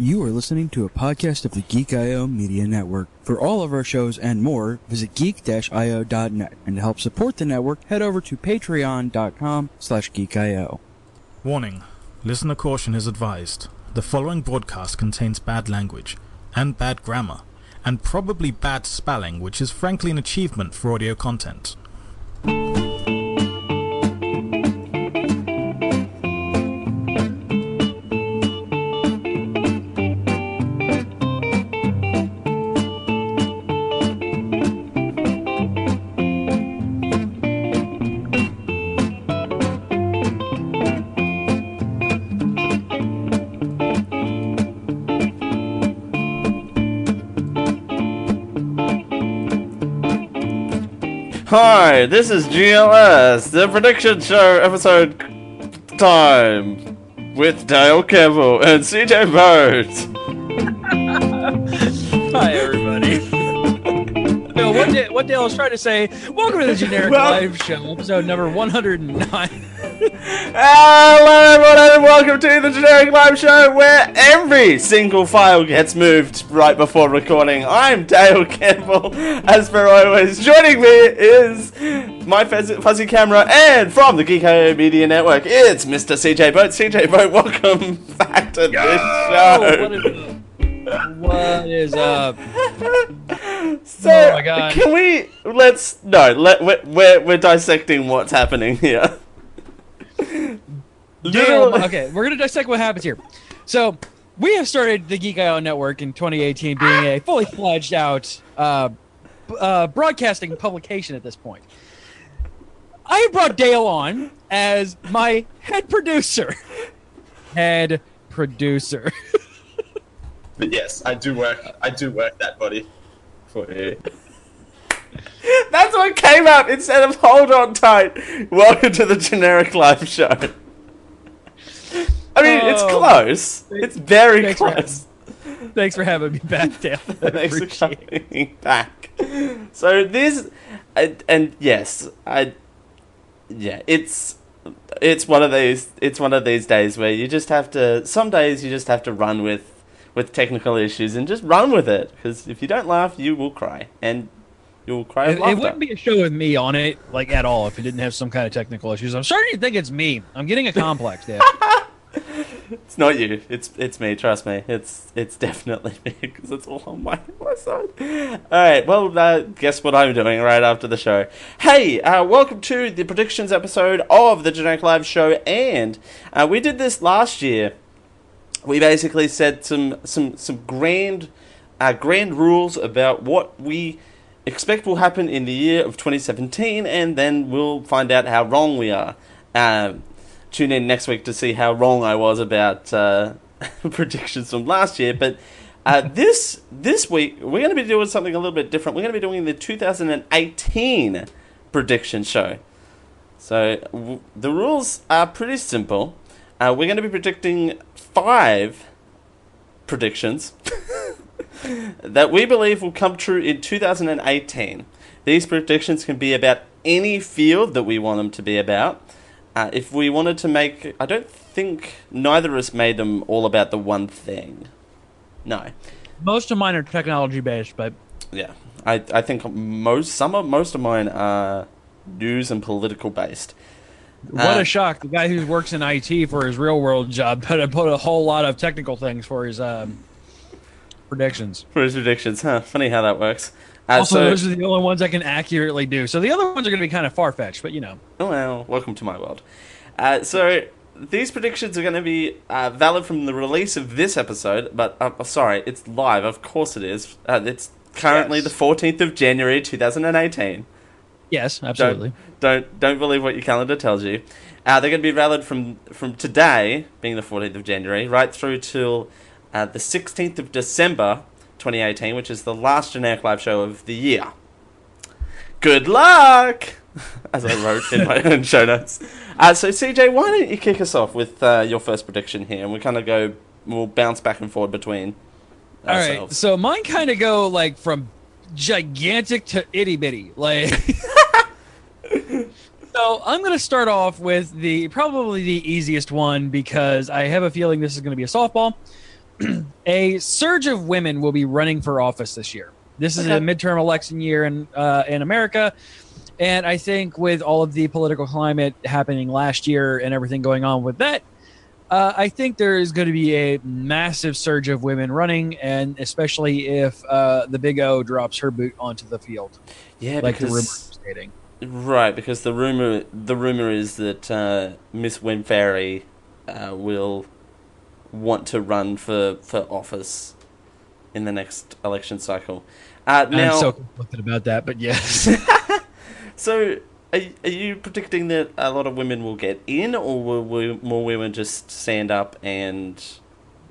You are listening to a podcast of the Geek IO Media Network. For all of our shows and more, visit geek-io.net. And to help support the network, head over to patreon.com slash geek.io. Warning. Listener caution is advised. The following broadcast contains bad language and bad grammar and probably bad spelling, which is frankly an achievement for audio content. Hi, this is GLS, the prediction show episode time with Dale Campbell and CJ Boat. Hi, everybody. no, what, Da- what Dale was trying to say, welcome to the Generic Well- Live Show, episode number 109. Hello, everyone, and welcome to the Generic Live Show, where every single file gets moved right before recording. I'm Dale Campbell, as per always. Joining me is my fuzzy, fuzzy camera, and from the Geek IO Media Network, it's Mr. CJ Boat. CJ Boat, welcome back to this Oh, show. is, what is up? So, Oh my God. can we let's no let we're, we're we're dissecting what's happening here. Dale, Literally- okay, we're going to dissect what happens here. So, we have started the Geek.io network in 2018 being a fully fledged out uh, uh, broadcasting publication at this point. I brought Dale on as my head producer. Head producer. But yes, I do work. I do work that body for you. That's what came up instead of hold on tight. Welcome to the generic live show. Mean, it's close. It's very Thanks for close. Thanks for having me back, Dale. Thanks for appreciate it. back. So this, and, and yes, I, yeah, it's it's one of these it's one of these days where you just have to. Some days you just have to run with with technical issues and just run with it because if you don't laugh, you will cry and you will cry. It, it wouldn't be a show with me on it, like at all, if it didn't have some kind of technical issues. I'm starting to think it's me. I'm getting a complex, Dale. It's not you. It's it's me. Trust me. It's it's definitely me because it's all on my, my side. All right. Well, uh, guess what I'm doing right after the show. Hey, uh, welcome to the predictions episode of the Generic Live Show, and uh, we did this last year. We basically said some some some grand uh, grand rules about what we expect will happen in the year of 2017, and then we'll find out how wrong we are. Um, tune in next week to see how wrong I was about uh, predictions from last year. But uh, this this week we're going to be doing something a little bit different. We're going to be doing the 2018 prediction show. So w- the rules are pretty simple. Uh, we're going to be predicting five predictions that we believe will come true in 2018. These predictions can be about any field that we want them to be about. Uh, if we wanted to make, I don't think neither of us made them all about the one thing. No, Most of mine are technology based, but yeah, I I think most some of most of mine are news and political based. what Uh, a shock! The guy who works in IT for his real world job put put a whole lot of technical things for his um, predictions. For his predictions, huh? Funny how that works. Uh, Also, so, those are the only ones I can accurately do. So the other ones are going to be kind of far fetched, but you know. Oh, well, welcome to my world. Uh, so, these predictions are going to be uh, valid from the release of this episode, but uh, sorry, it's live. Of course it is. Uh, it's currently Yes. the 14th of January 2018. Yes, absolutely. Don't, don't, don't believe what your calendar tells you. Uh, they're going to be valid from, from today, being the 14th of January, right through till uh, the 16th of December 2018, which is the last generic live show of the year. Good luck! As I wrote in my own show notes. Uh, so, CJ, why don't you kick us off with uh, your first prediction here, and we kind of go, we'll bounce back and forth between All right, so mine kind of go like from gigantic to itty bitty. Like, so I'm going to start off with the probably the easiest one because I have a feeling this is going to be a softball. a surge of women will be running for office this year. This is a midterm election year in uh, in America, and I think with all of the political climate happening last year and everything going on with that, uh, I think there is going to be a massive surge of women running, and especially if uh, the Big O drops her boot onto the field, Yeah, like the rumor because stating. right, because the rumor the rumor is that uh, Miss Winfrey uh, will want to run for for office in the next election cycle. Uh, now, I'm so conflicted about that, but yes. So, are, are you predicting that a lot of women will get in, or will, will more women just stand up and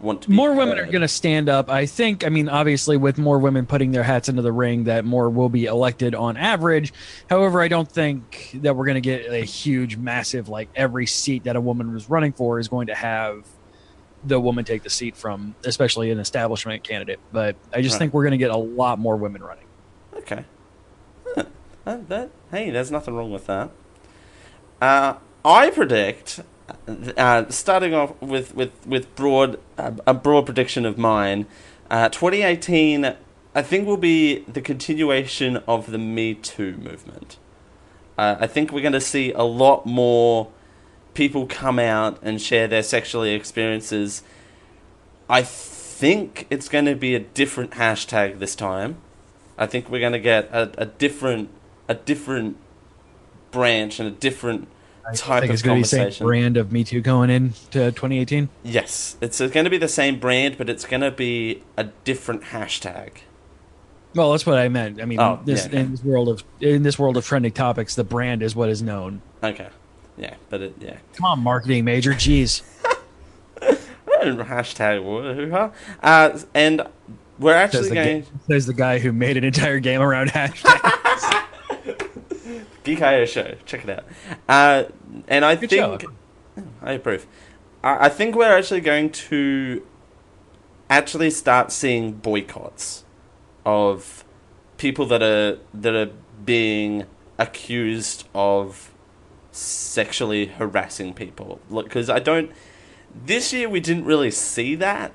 want to be more women are going to stand up. I think. I mean, obviously, with more women putting their hats into the ring, that more will be elected on average. However, I don't think that we're going to get a huge, massive like every seat that a woman was running for is going to have the woman take the seat from, especially an establishment candidate. But I just Right. think we're going to get a lot more women running. Okay. Huh. Uh, that, hey, there's nothing wrong with that. Uh, I predict, uh, starting off with with with broad uh, a broad prediction of mine, uh, 2018. I think will be the continuation of the Me Too movement. Uh, I think we're going to see a lot more people come out and share their sexually experiences. I think it's going to be a different hashtag this time. I think we're going to get a, a different a different branch and a different I type think of it's going to be the same conversation. brand of Me Too going into 2018. Yes, it's going to be the same brand, but it's going to be a different hashtag. Well, that's what I meant. I mean, Oh, this yeah, okay. in this world of in this world of trending topics, the brand is what is known. Okay, yeah, but it, yeah, Come on, marketing major. Jeez. hashtag. Uh, and we're actually going says the guy who made an entire game around hashtags. Geek IO show. Check it out. Uh, and I Good think show. I approve. I, I think we're actually going to actually start seeing boycotts of people that are that are being accused of sexually harassing people. Look, because I don't. This year we didn't really see that.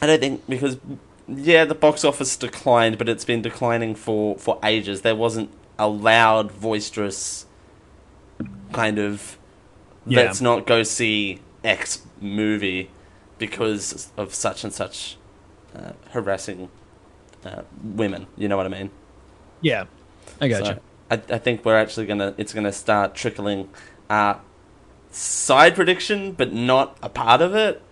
I don't think because yeah, the box office declined, but it's been declining for for ages. There wasn't a loud, boisterous kind of Yeah. let's not go see X movie because of such and such uh, harassing uh, women. You know what I mean? yeah, I gotcha. So. I, I think we're actually gonna it's gonna start trickling. Uh, side prediction, but not a part of it.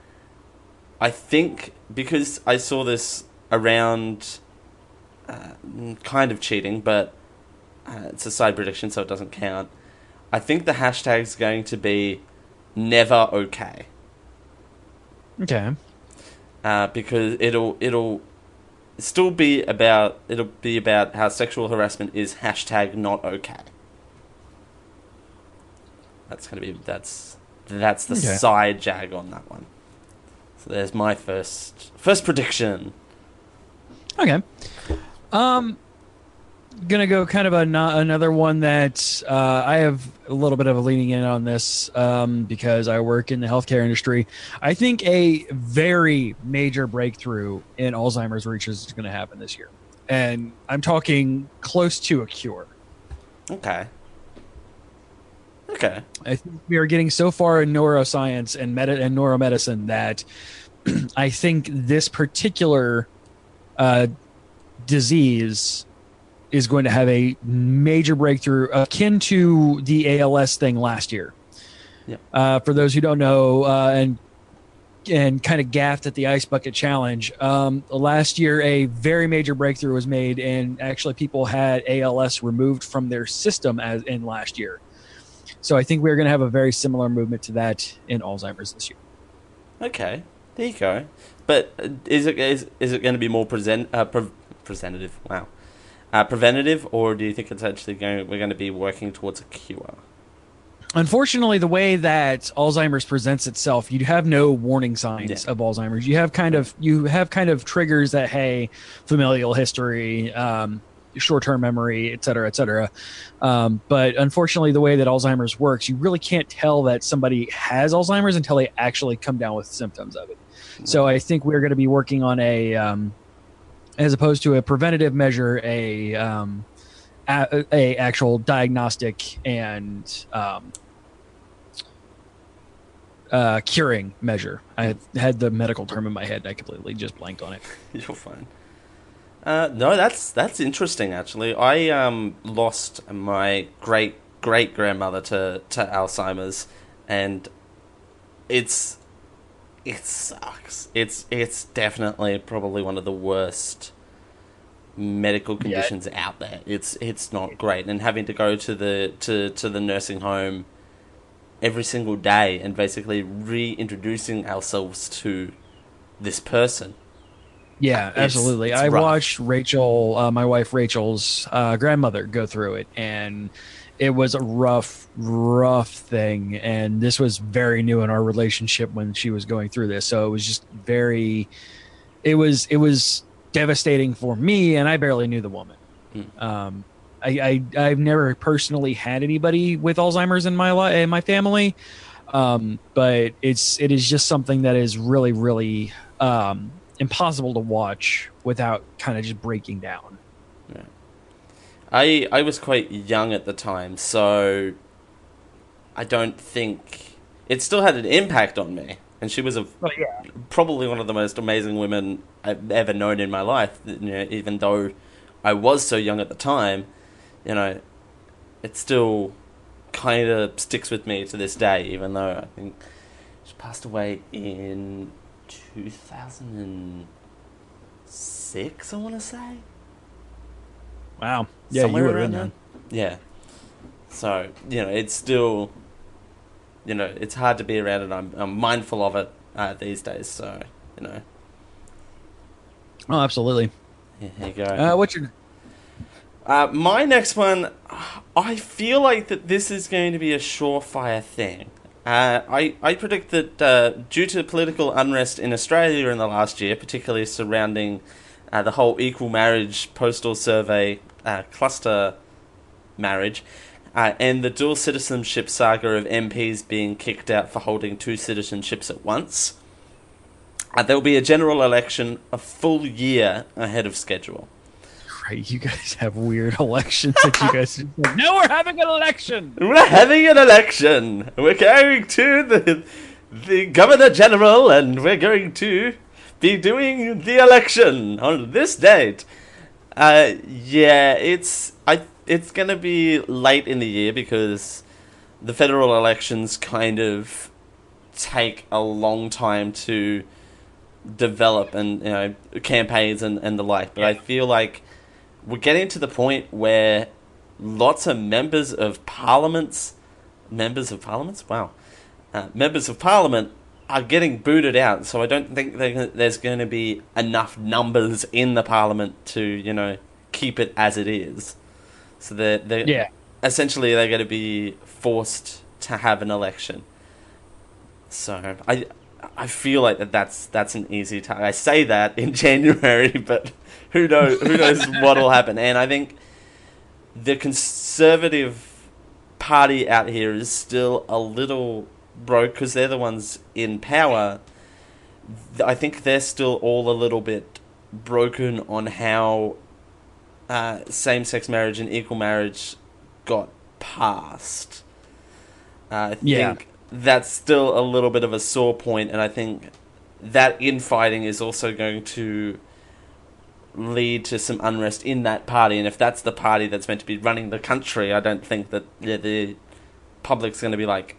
I think because I saw this around, uh, kind of cheating, but uh, it's a side prediction, so it doesn't count. I think the hashtag's going to be never okay. Okay. uh, because it'll it'll still be about it'll be about how sexual harassment is hashtag not okay. That's gonna be that's that's the Okay. side jag on that one. So there's my first first prediction. Okay. Um, gonna go kind of a no- another one that uh, I have a little bit of a leaning in on this um, because I work in the healthcare industry. I think a very major breakthrough in Alzheimer's research is going to happen this year, and I'm talking close to a cure. Okay. Okay. I think we are getting so far in neuroscience and meta and neuromedicine that I think this particular uh, disease is going to have a major breakthrough akin to the ALS thing last year. Yep. Uh, for those who don't know, uh, and and kind of gaffed at the ice bucket challenge. Um, last year, a very major breakthrough was made, and actually, people had ALS removed from their system as in last year. So I think we're going to have a very similar movement to that in Alzheimer's this year. Okay. There you go. But uh, is it is, is it going to be more present uh, pre- presentative? Wow. Uh, preventative, or do you think it's actually going? We're going to be working towards a cure. Unfortunately, the way that Alzheimer's presents itself, you have no warning signs Yeah. of Alzheimer's. You have kind of you have kind of triggers that hey, familial history, um, short-term memory, et cetera, et cetera. Um, but unfortunately, the way that Alzheimer's works, you really can't tell that somebody has Alzheimer's until they actually come down with symptoms of it. So I think we're going to be working on a, um, as opposed to a preventative measure, a um, a, a actual diagnostic and um, uh, curing measure. I had, the medical term in my head. I completely just blanked on it. You're fine. Uh, no, that's that's interesting. Actually, I um, lost my great great grandmother to to Alzheimer's, and it's it sucks. It's it's definitely probably one of the worst medical conditions out there. It's it's not great, and having to go to the to to the nursing home every single day and basically reintroducing ourselves to this person. Yeah, It's- absolutely. it's I rough. watched Rachel, uh, my wife Rachel's uh, grandmother, go through it, and it was a rough, rough thing. And this was very new in our relationship when she was going through this, so it was just very. It was it was devastating for me, and I barely knew the woman. Hmm. Um, I, I I've never personally had anybody with Alzheimer's in my life, in my family, um, but it's it is just something that is really really um, impossible to watch without kind of just breaking down. I I was quite young at the time, so I don't think it still had an impact on me. And she was a But yeah, probably one of the most amazing women I've ever known in my life. You know, even though I was so young at the time, you know, it still kind of sticks with me to this day. Even though I think she passed away in two thousand and six, I want to say. Wow, yeah, Somewhere you would have been there. Yeah. So you know, it's still, you know, it's hard to be around, and I'm I'm mindful of it uh, these days. So you know, Oh, absolutely. yeah, there you go. Uh, what's your Uh, my next one, I feel like that this is going to be a surefire thing. Uh, I, I predict that uh, due to political unrest in Australia in the last year, particularly surrounding uh, the whole equal marriage postal survey uh, cluster marriage, uh, and the dual citizenship saga of MPs being kicked out for holding two citizenships at once, uh, there will be a general election a full year ahead of schedule. right? You guys have weird elections that you guys. no, we're having an election. We're having an election. We're going to the the governor general, and we're going to be doing the election on this date. Uh, yeah, it's I. It's gonna be late in the year because the federal elections kind of take a long time to develop and you know campaigns and, and the like. But I feel like we're getting to the point where lots of members of parliaments, members of parliaments, wow, uh, members of parliament are getting booted out. So I don't think there's going to be enough numbers in the parliament to you know keep it as it is. So they're, they're Yeah, essentially they're going to be forced to have an election. So I I feel like that that's that's an easy time. I say that in January, but who knows who knows what'll happen? And I think the conservative party out here is still a little broke because they're the ones in power. I think they're still all a little bit broken on how uh, same-sex marriage and equal marriage got passed. Uh, I Yeah. think that's still a little bit of a sore point, and I think that infighting is also going to lead to some unrest in that party. And if that's the party that's meant to be running the country, I don't think that the, the public's going to be like,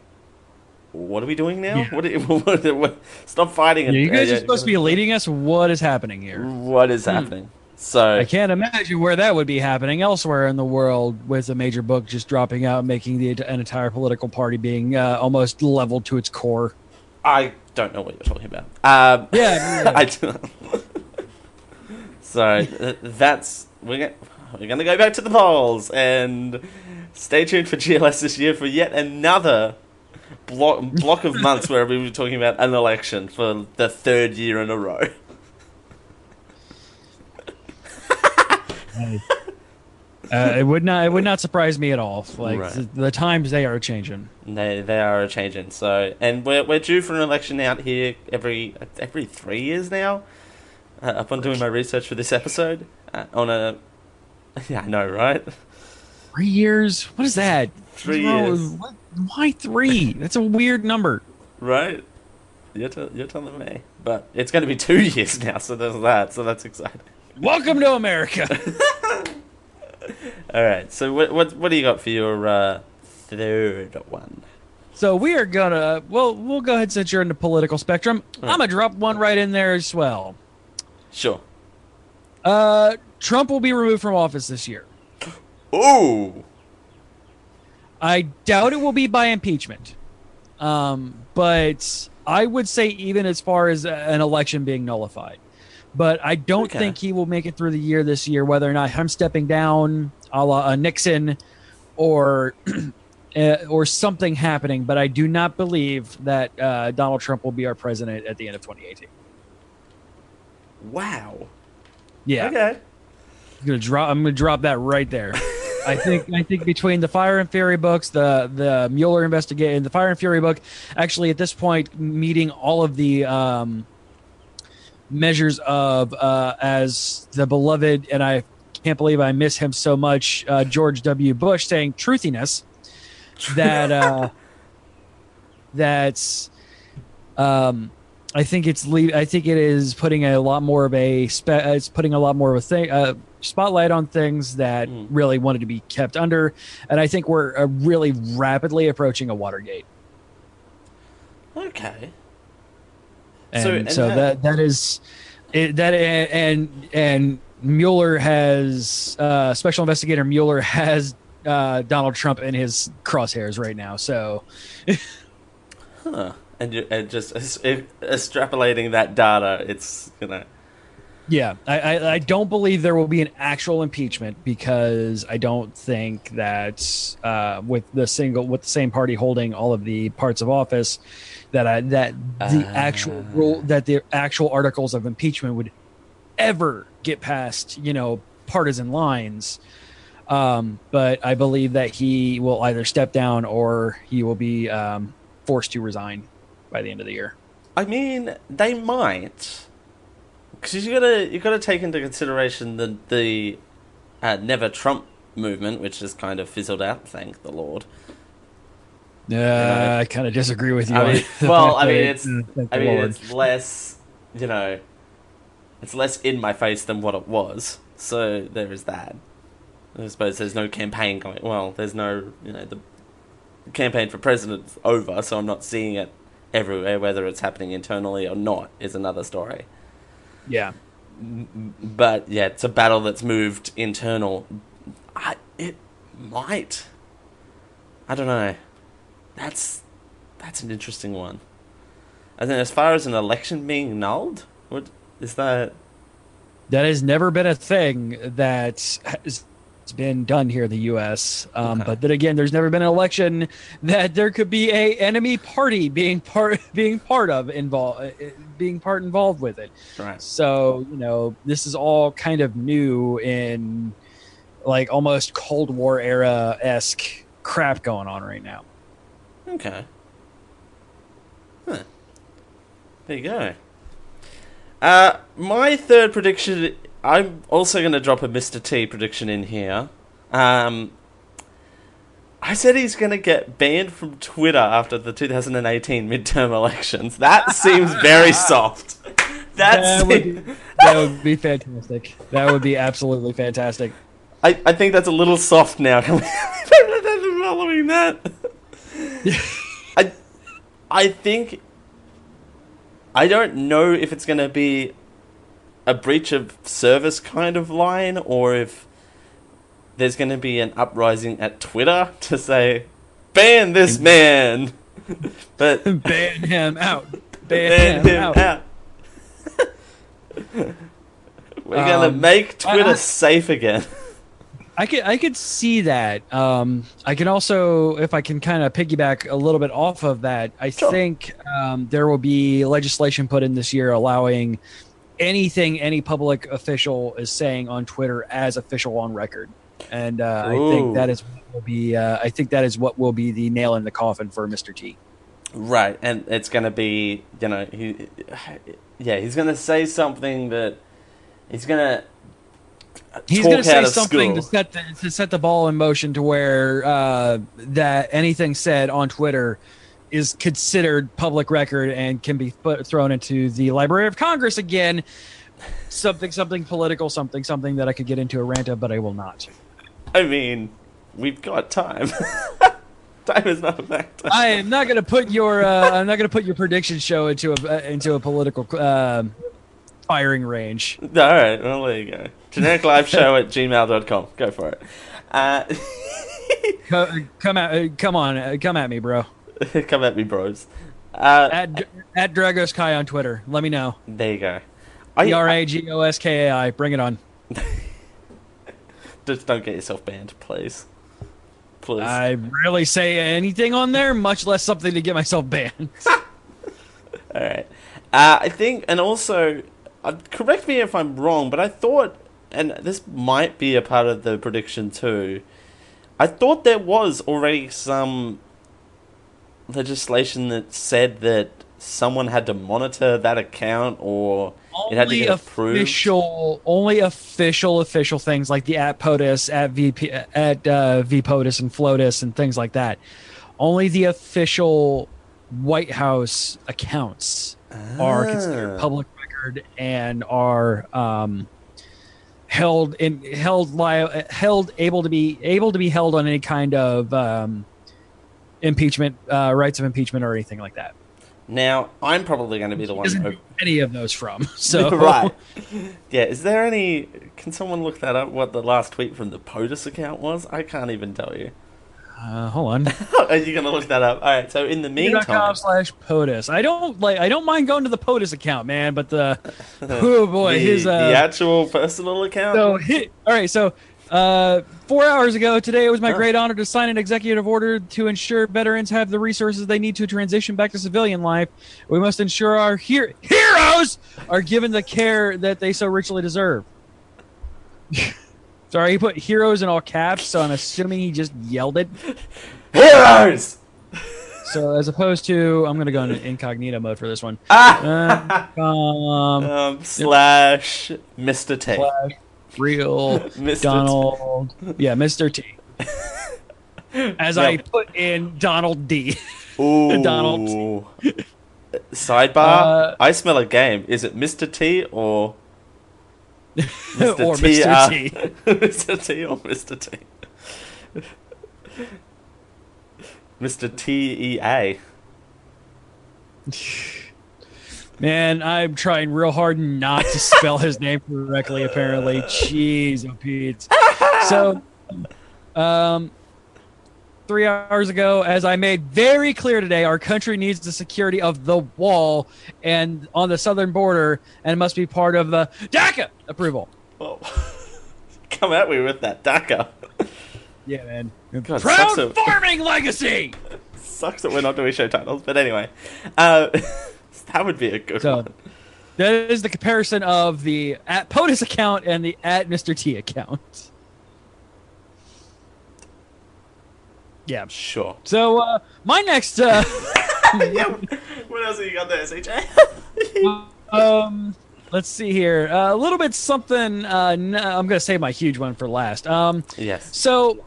"What are we doing now? Yeah. What, are, what, are- what- Stop fighting!" yeah you guys uh, are supposed to be leading us. What is happening here? What is happening? So I can't imagine where that would be happening elsewhere in the world with a major book just dropping out, making the an entire political party being uh, almost leveled to its core. I don't know what you're talking about. Um, Yeah, I do. so uh, that's we're gonna, we're going to go back to the polls and stay tuned for GLS this year for yet another block block of months where we were talking about an election for the third year in a row. Uh, it would not. It would not surprise me at all. Like Right. the, the times they are changing. They they are changing. So and we're we're due for an election out here every every three years now. Uh, up on doing my research for this episode uh, on a yeah I know right Three years? What is that? Three years. what- why three? That's a weird number. right. You're t- you're telling me, but it's going to be two years now. So there's that. So that's exciting. Welcome to America. All right. So what what what do you got for your uh, third one? so we are gonna. Well, we'll go ahead since you're in the political spectrum. Right. I'm gonna drop one right in there as well. Sure. Uh, Trump will be removed from office this year. Ooh. I doubt it will be by impeachment. Um, but I would say even as far as an election being nullified. But I don't Okay. think he will make it through the year this year, whether or not him stepping down, a la uh, Nixon, or uh, or something happening. But I do not believe that uh, Donald Trump will be our president at the end of 2018. Wow. Yeah, Okay. I'm gonna drop. I'm gonna drop that right there. I think I think between the Fire and Fury books, the the Mueller investigation, the Fire and Fury book, actually at this point meeting all of the um, measures of uh, as the beloved, and I can't believe I miss him so much, uh, George W. Bush saying truthiness that uh, that's um, I think it's le- I think it is putting a lot more of a spe- uh, it's putting a lot more of a thing uh, spotlight on things that Mm. really wanted to be kept under, and I think we're uh, really rapidly approaching a Watergate, Okay. and So- so, and that- that is it, that and and Mueller has uh, special investigator Mueller has uh, Donald Trump in his crosshairs right now, so. Huh. And you and just extrapolating that data, it's gonna. Yeah, I, I, I don't believe there will be an actual impeachment because I don't think that uh, with the single with the same party holding all of the parts of office that I, that the Ah. actual rule that the actual articles of impeachment would ever get past you know partisan lines. Um, but I believe that he will either step down or he will be um, forced to resign by the end of the year. I mean, they might, because you gotta you gotta take into consideration the the uh, Never Trump movement, which has kind of fizzled out. Thank the Lord. Uh, I kind of disagree with you. I on mean, well, I mean, it's I mean, Lord. it's less, you know, it's less in my face than what it was. So there is that. I suppose there's no campaign going. Well, there's no, you know, the campaign for president's over, so I'm not seeing it everywhere. Whether it's happening internally or not is another story. Yeah. But yeah, it's a battle that's moved internal. I it might. I don't know. That's that's an interesting one. And then as far as an election being nulled, what is that? That has never been a thing that has been done here in the U.S. Um, Okay. But then again, there's never been an election that there could be a enemy party being part being part of involved being part involved with it. Right. So you know, this is all kind of new in like almost Cold War era esque crap going on right now. Okay. Huh. There you go. Uh, my third prediction. I'm also going to drop a Mr. T prediction in here. Um, I said he's going to get banned from Twitter after the 2018 midterm elections. That seems very soft. That That would, be, that would be fantastic. That would be absolutely fantastic. I, I think that's a little soft now. Following that? I I think I don't know if it's going to be a breach of service kind of line or if there's going to be an uprising at Twitter to say ban this man. but Ban him out. ban Ban, him, out. out. We're going to Um, make Twitter I- I- safe again. I could I could see that. Um, I can also, if I can kind of piggyback a little bit off of that, I Sure. think um, there will be legislation put in this year allowing anything any public official is saying on Twitter as official on record. and uh, I think that is what will be. Uh, I think that is what will be the nail in the coffin for Mr. T. Right, and it's going to be, you know, he, yeah, he's going to say something that he's going to. He's going to say something to set the, to set the ball in motion to where uh, that anything said on Twitter is considered public record and can be put, thrown into the Library of Congress again. Something, something political, something, something that I could get into a rant of, but I will not. I mean, we've got time. time is not a factor. I am not going to put your uh, I'm not going to put your prediction show into a uh, into a political uh, firing range. All right, well, there you go. Generic live show at gmail.com. Go for it. Uh, Co- Come at uh, come on, uh, come at me, bro. come at me, bros. Uh, At at Dragos Kai on Twitter. Let me know. there you go. E R A G O S K A I. Bring it on. just don't get yourself banned, please. Please. I rarely say anything on there, much less something to get myself banned. All right. Uh, I think, and also, uh, correct me if I'm wrong, but I thought, and this might be a part of the prediction too. I thought there was already some legislation that said that someone had to monitor that account, or it had to only get approved. official, only official, official things like the at POTUS, at VP, at uh, VPOTUS and FLOTUS and things like that. Only the official White House accounts are considered Ah. public record and are um, held in held li- held able to be able to be held on any kind of um, impeachment uh, rights of impeachment or anything like that. Now, I'm probably going to be the one. Who- any of those from so right. Yeah, is there any. Can someone look that up? What the last tweet from the POTUS account was? I can't even tell you. Uh, hold on. Are you going to look that up? All right, so in the meantime. slash POTUS. I don't like. I don't mind going to the POTUS account, man. But the oh boy, the, his uh, the actual personal account? so hi- all right. So uh, four hours ago today, it was my Huh. great honor to sign an executive order to ensure veterans have the resources they need to transition back to civilian life. We must ensure our her- heroes are given the care that they so richly deserve. Sorry, he put heroes in all caps, so I'm assuming he just yelled it. Heroes! So as opposed to, I'm gonna go into incognito mode for this one. Ah! Uh, um, um, slash Mr. T. slash real Mr. T. Donald. Yeah, Mr. T. As I put in Donald D. Ooh. Donald. Sidebar. Uh, I smell a game. Is it Mr. T or Mr. or T? Mr. uh, T. Mr. T or Mr. T? Mr. T E A. Man, I'm trying real hard not to spell his name correctly. Apparently, jeez, oh Pete. So, um, three hours ago, as I made very clear today, our country needs the security of the wall and on the southern border, and must be part of the DACA approval. Well, come at me with that DACA. Yeah, man. God, Proud farming legacy. Sucks that we're not doing show titles, but anyway, uh, that would be a good So- one. That is the comparison of the at POTUS account and the at Mr. T account. Yeah. Sure. So uh, my next uh, yeah. What else have you got there, CJ? um let's see here. Uh, a little bit something uh, n- I'm going to save my huge one for last. Um yes. so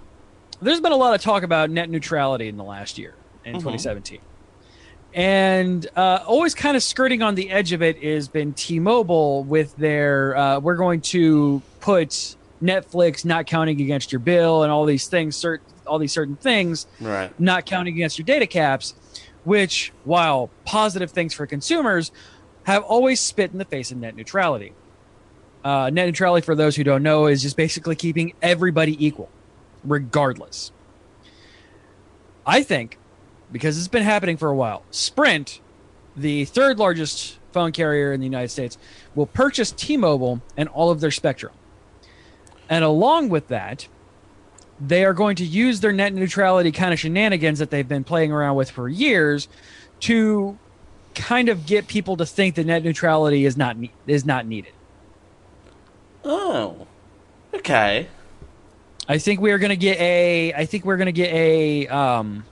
there's been a lot of talk about net neutrality in the last year in Mhm. 2017. And uh, always kind of skirting on the edge of it has been T-Mobile with their uh, we're going to put Netflix not counting against your bill and all these things, cert- all these certain things Right. not counting against your data caps, which, while positive things for consumers, have always spit in the face of net neutrality. Uh, net neutrality, for those who don't know, is just basically keeping everybody equal, regardless. I think, because it's been happening for a while, Sprint, the third largest phone carrier in the United States, will purchase T Mobile and all of their spectrum. And along with that, they are going to use their net neutrality kind of shenanigans that they've been playing around with for years to kind of get people to think that net neutrality is not ne- is not needed. Oh. Okay. I think we are going to get a. I think we're going to get a um,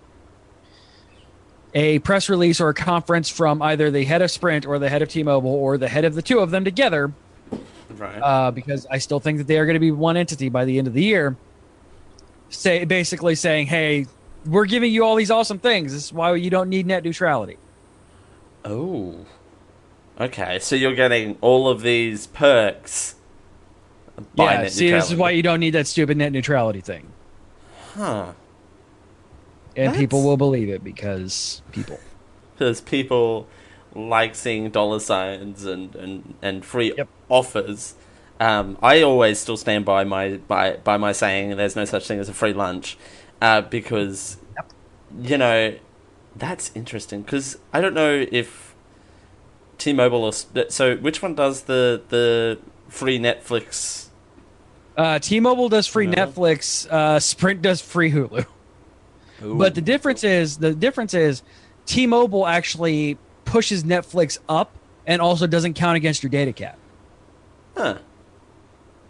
a press release or a conference from either the head of Sprint or the head of T-Mobile or the head of the two of them together, Right. uh, because I still think that they are going to be one entity by the end of the year. Say basically saying, "Hey, we're giving you all these awesome things. This is why you don't need net neutrality." oh. Okay, so you're getting all of these perks. by yeah, see, this is why you don't need that stupid net neutrality thing, Huh. And That's- people will believe it because people. because people like seeing dollar signs and, and, and free Yep. offers. Um, I always still stand by my by, by my saying there's no such thing as a free lunch, uh, because you know that's interesting. Because I don't know if T-Mobile or so which one does the the free Netflix? Uh, T-Mobile does free No. Netflix. Uh, Sprint does free Hulu. But the difference is the difference is T-Mobile actually pushes Netflix up and also doesn't count against your data cap. Huh.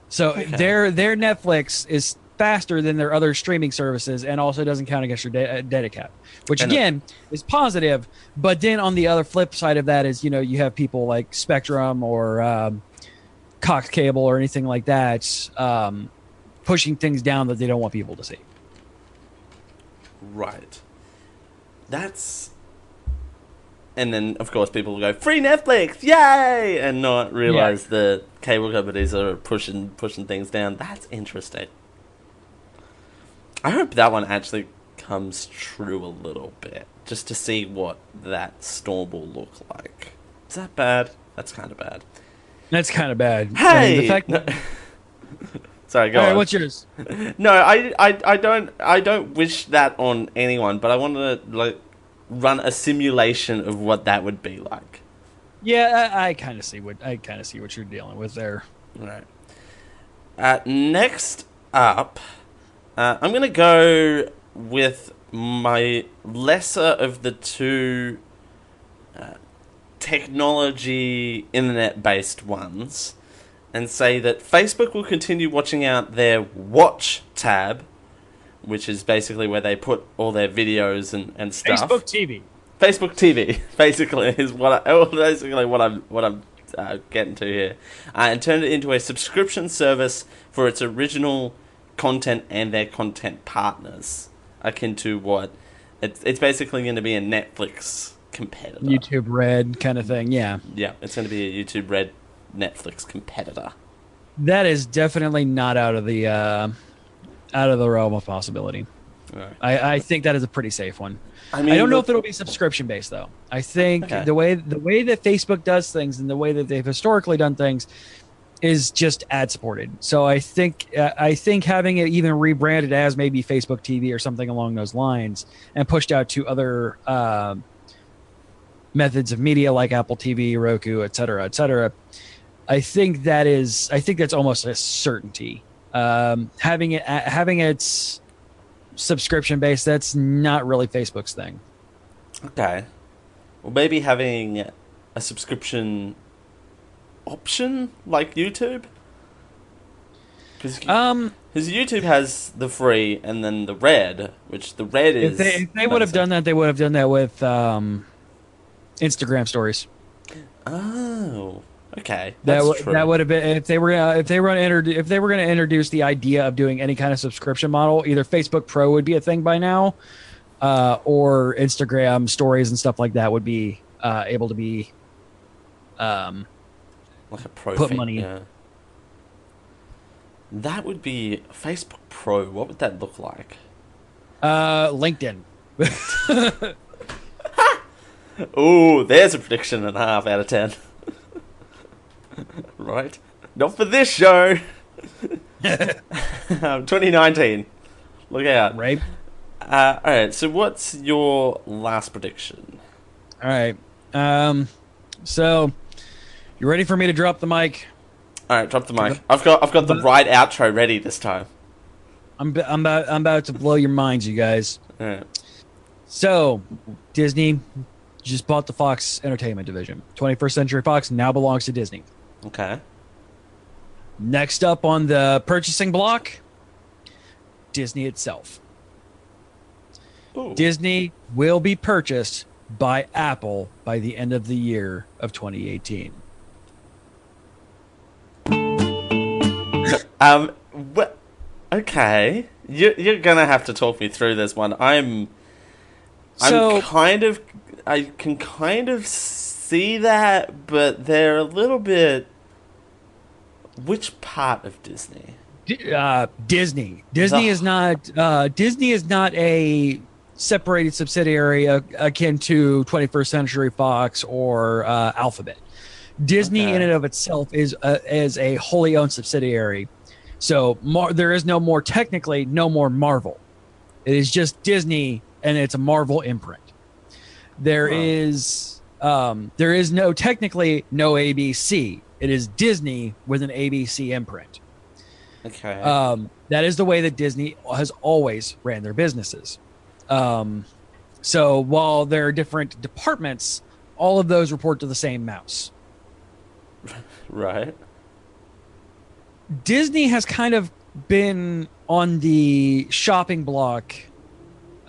So Okay. their their Netflix is faster than their other streaming services and also doesn't count against your da- uh, data cap, which uh, again is positive. But then on the other flip side of that is you know you have people like Spectrum or um, Cox Cable or anything like that um, pushing things down that they don't want people to see. Right. That's. And then, of course, people will go free Netflix, yay, and not realize the cable companies are pushing pushing things down. That's interesting. I hope that one actually comes true a little bit, just to see what that storm will look like. Is that bad? That's kind of bad. That's kind of bad. I mean, Hey, the fact that, sorry, go all right, on. what's yours? No, I, I, I don't I don't wish that on anyone, but I want to like run a simulation of what that would be like. Yeah, I, I kind of see what I kind of see what you're dealing with there. Right. Uh, next up, uh, I'm gonna go with my lesser of the two uh, technology internet based ones, and say that Facebook will continue watching out their Watch tab, which is basically where they put all their videos and, and stuff. Facebook TV. Facebook TV, basically, is what I, basically what I'm what I'm uh, getting to here, uh, and turned it into a subscription service for its original content and their content partners, akin to what it's it's basically going to be a Netflix competitor. YouTube Red kind of thing. Yeah, Yeah, it's going to be a YouTube Red Netflix competitor. that is definitely not out of the uh, out of the realm of possibility. Right. I, I think that is a pretty safe one. I mean, I don't know if it'll be subscription based though. I think Okay. the way the way that Facebook does things and the way that they've historically done things is just ad supported. So I think uh, I think having it even rebranded as maybe Facebook TV or something along those lines and pushed out to other uh, methods of media like Apple TV, Roku, et cetera, et cetera. I think that is I think that's almost a certainty. Um, having it having its subscription base, that's not really Facebook's thing. Okay. Well, maybe having a subscription option like YouTube? Because Um, YouTube has the free and then the red, which the red is. if they if they would have done that, they would have done that with um, Instagram stories. Oh, okay. That would true. that would have been if they were gonna, if they were going to if they were going to introduce the idea of doing any kind of subscription model, either Facebook Pro would be a thing by now, uh, or Instagram stories and stuff like that would be uh, able to be. Um, like a pro put money. Yeah. That would be Facebook Pro. What would that look like? uh, LinkedIn. Oh, there's a prediction and a half out of ten. Right? Not for this show. um, 2019. Look out. Right. Uh, all right. So, what's your last prediction? All right. Um, so you ready for me to drop the mic? All right, drop the mic. I've got I've got the right outro ready this time. I'm b- I'm about I'm about to blow your minds, you guys. All right. So, Disney just bought the Fox Entertainment division. 21st Century Fox now belongs to Disney. Okay. Next up on the purchasing block, Disney itself. Ooh. Disney will be purchased by Apple by the end of the year of 2018. Um. Wh- okay. You you're gonna have to talk me through this one. I'm. So- I'm kind of. I can kind of see that, but they're a little bit. Which part of Disney? Uh, Disney. Disney The- is not. Uh, Disney is not a separated subsidiary uh, akin to 21st Century Fox or uh, Alphabet. Disney, Okay. in and of itself, is a, is a wholly owned subsidiary. So Mar- there is no more technically no more Marvel. It is just Disney, and it's a Marvel imprint. There Huh. is um, there is no technically no ABC. It is Disney with an ABC imprint. Okay. Um, that is the way that Disney has always ran their businesses. Um, so while there are different departments, all of those report to the same mouse. right. Disney has kind of been on the shopping block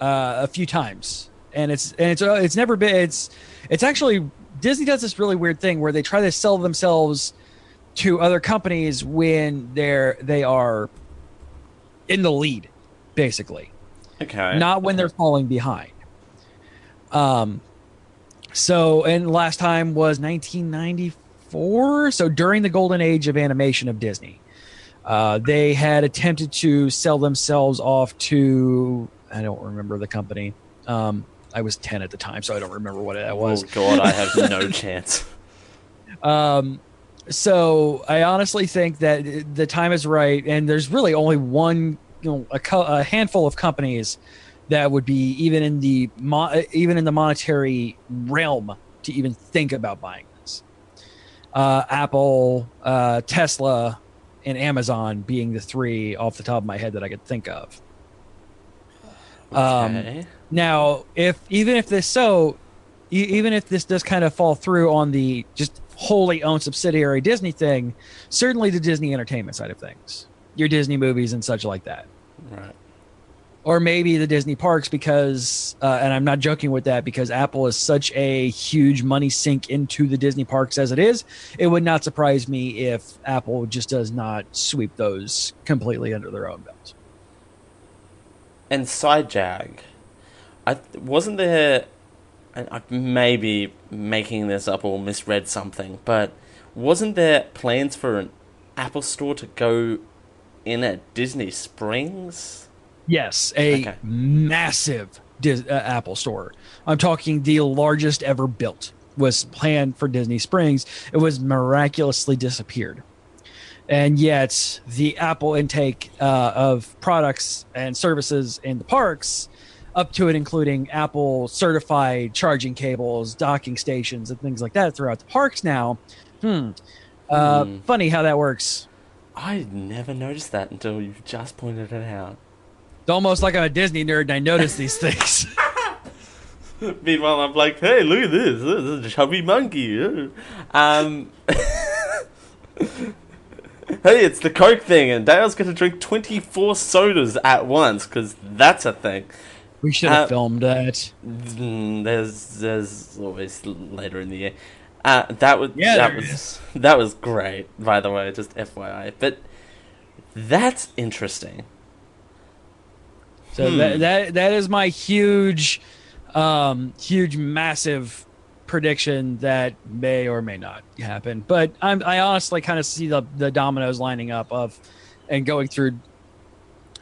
uh, a few times, and it's and it's uh, it's never been it's it's actually Disney does this really weird thing where they try to sell themselves to other companies when they're they are in the lead, basically. Okay. not when they're falling behind. Um, so and last time was 1994. So during the golden age of animation of Disney, uh, they had attempted to sell themselves off to I don't remember the company. Um, I was 10 at the time, so I don't remember what it was. Oh god, I have no chance. Um, so I honestly think that the time is right, and there's really only one, you know, a, co- a handful of companies that would be even in the mo- even in the monetary realm to even think about buying this. Uh, Apple, uh, Tesla, and Amazon being the three off the top of my head that I could think of. Um, Okay. Now, if even if this so, even if this does kind of fall through on the just wholly owned subsidiary Disney thing, certainly the Disney entertainment side of things, your Disney movies and such like that, right. or maybe the Disney parks because, uh, and I'm not joking with that because Apple is such a huge money sink into the Disney parks as it is. It would not surprise me if Apple just does not sweep those completely under their own belt. And side jag, I wasn't there. and I may be making this up or misread something, but wasn't there plans for an Apple store to go in at Disney Springs? Yes, a Okay. massive Dis- uh, Apple store. I'm talking the largest ever built was planned for Disney Springs. It was miraculously disappeared. And yet, the Apple intake uh, of products and services in the parks, up to it including Apple certified charging cables, docking stations, and things like that throughout the parks now. Hmm. Uh, Hmm. Funny how that works. I never noticed that until you just pointed it out. It's almost like I'm a Disney nerd and I notice these things. Meanwhile, I'm like, hey, look at this. This is a chubby monkey. Um, hey, it's the Coke thing, and Dale's going to drink 24 sodas at once, because that's a thing. We should have Uh, filmed that. Mm, There's, there's always later in the year. Uh, that was Yeah, that was is. that was great. By the way, just FYI. But that's interesting. So Hmm. that, that that is my huge, um, huge, massive prediction that may or may not happen. But I'm, I honestly kind of see the the dominoes lining up of and going through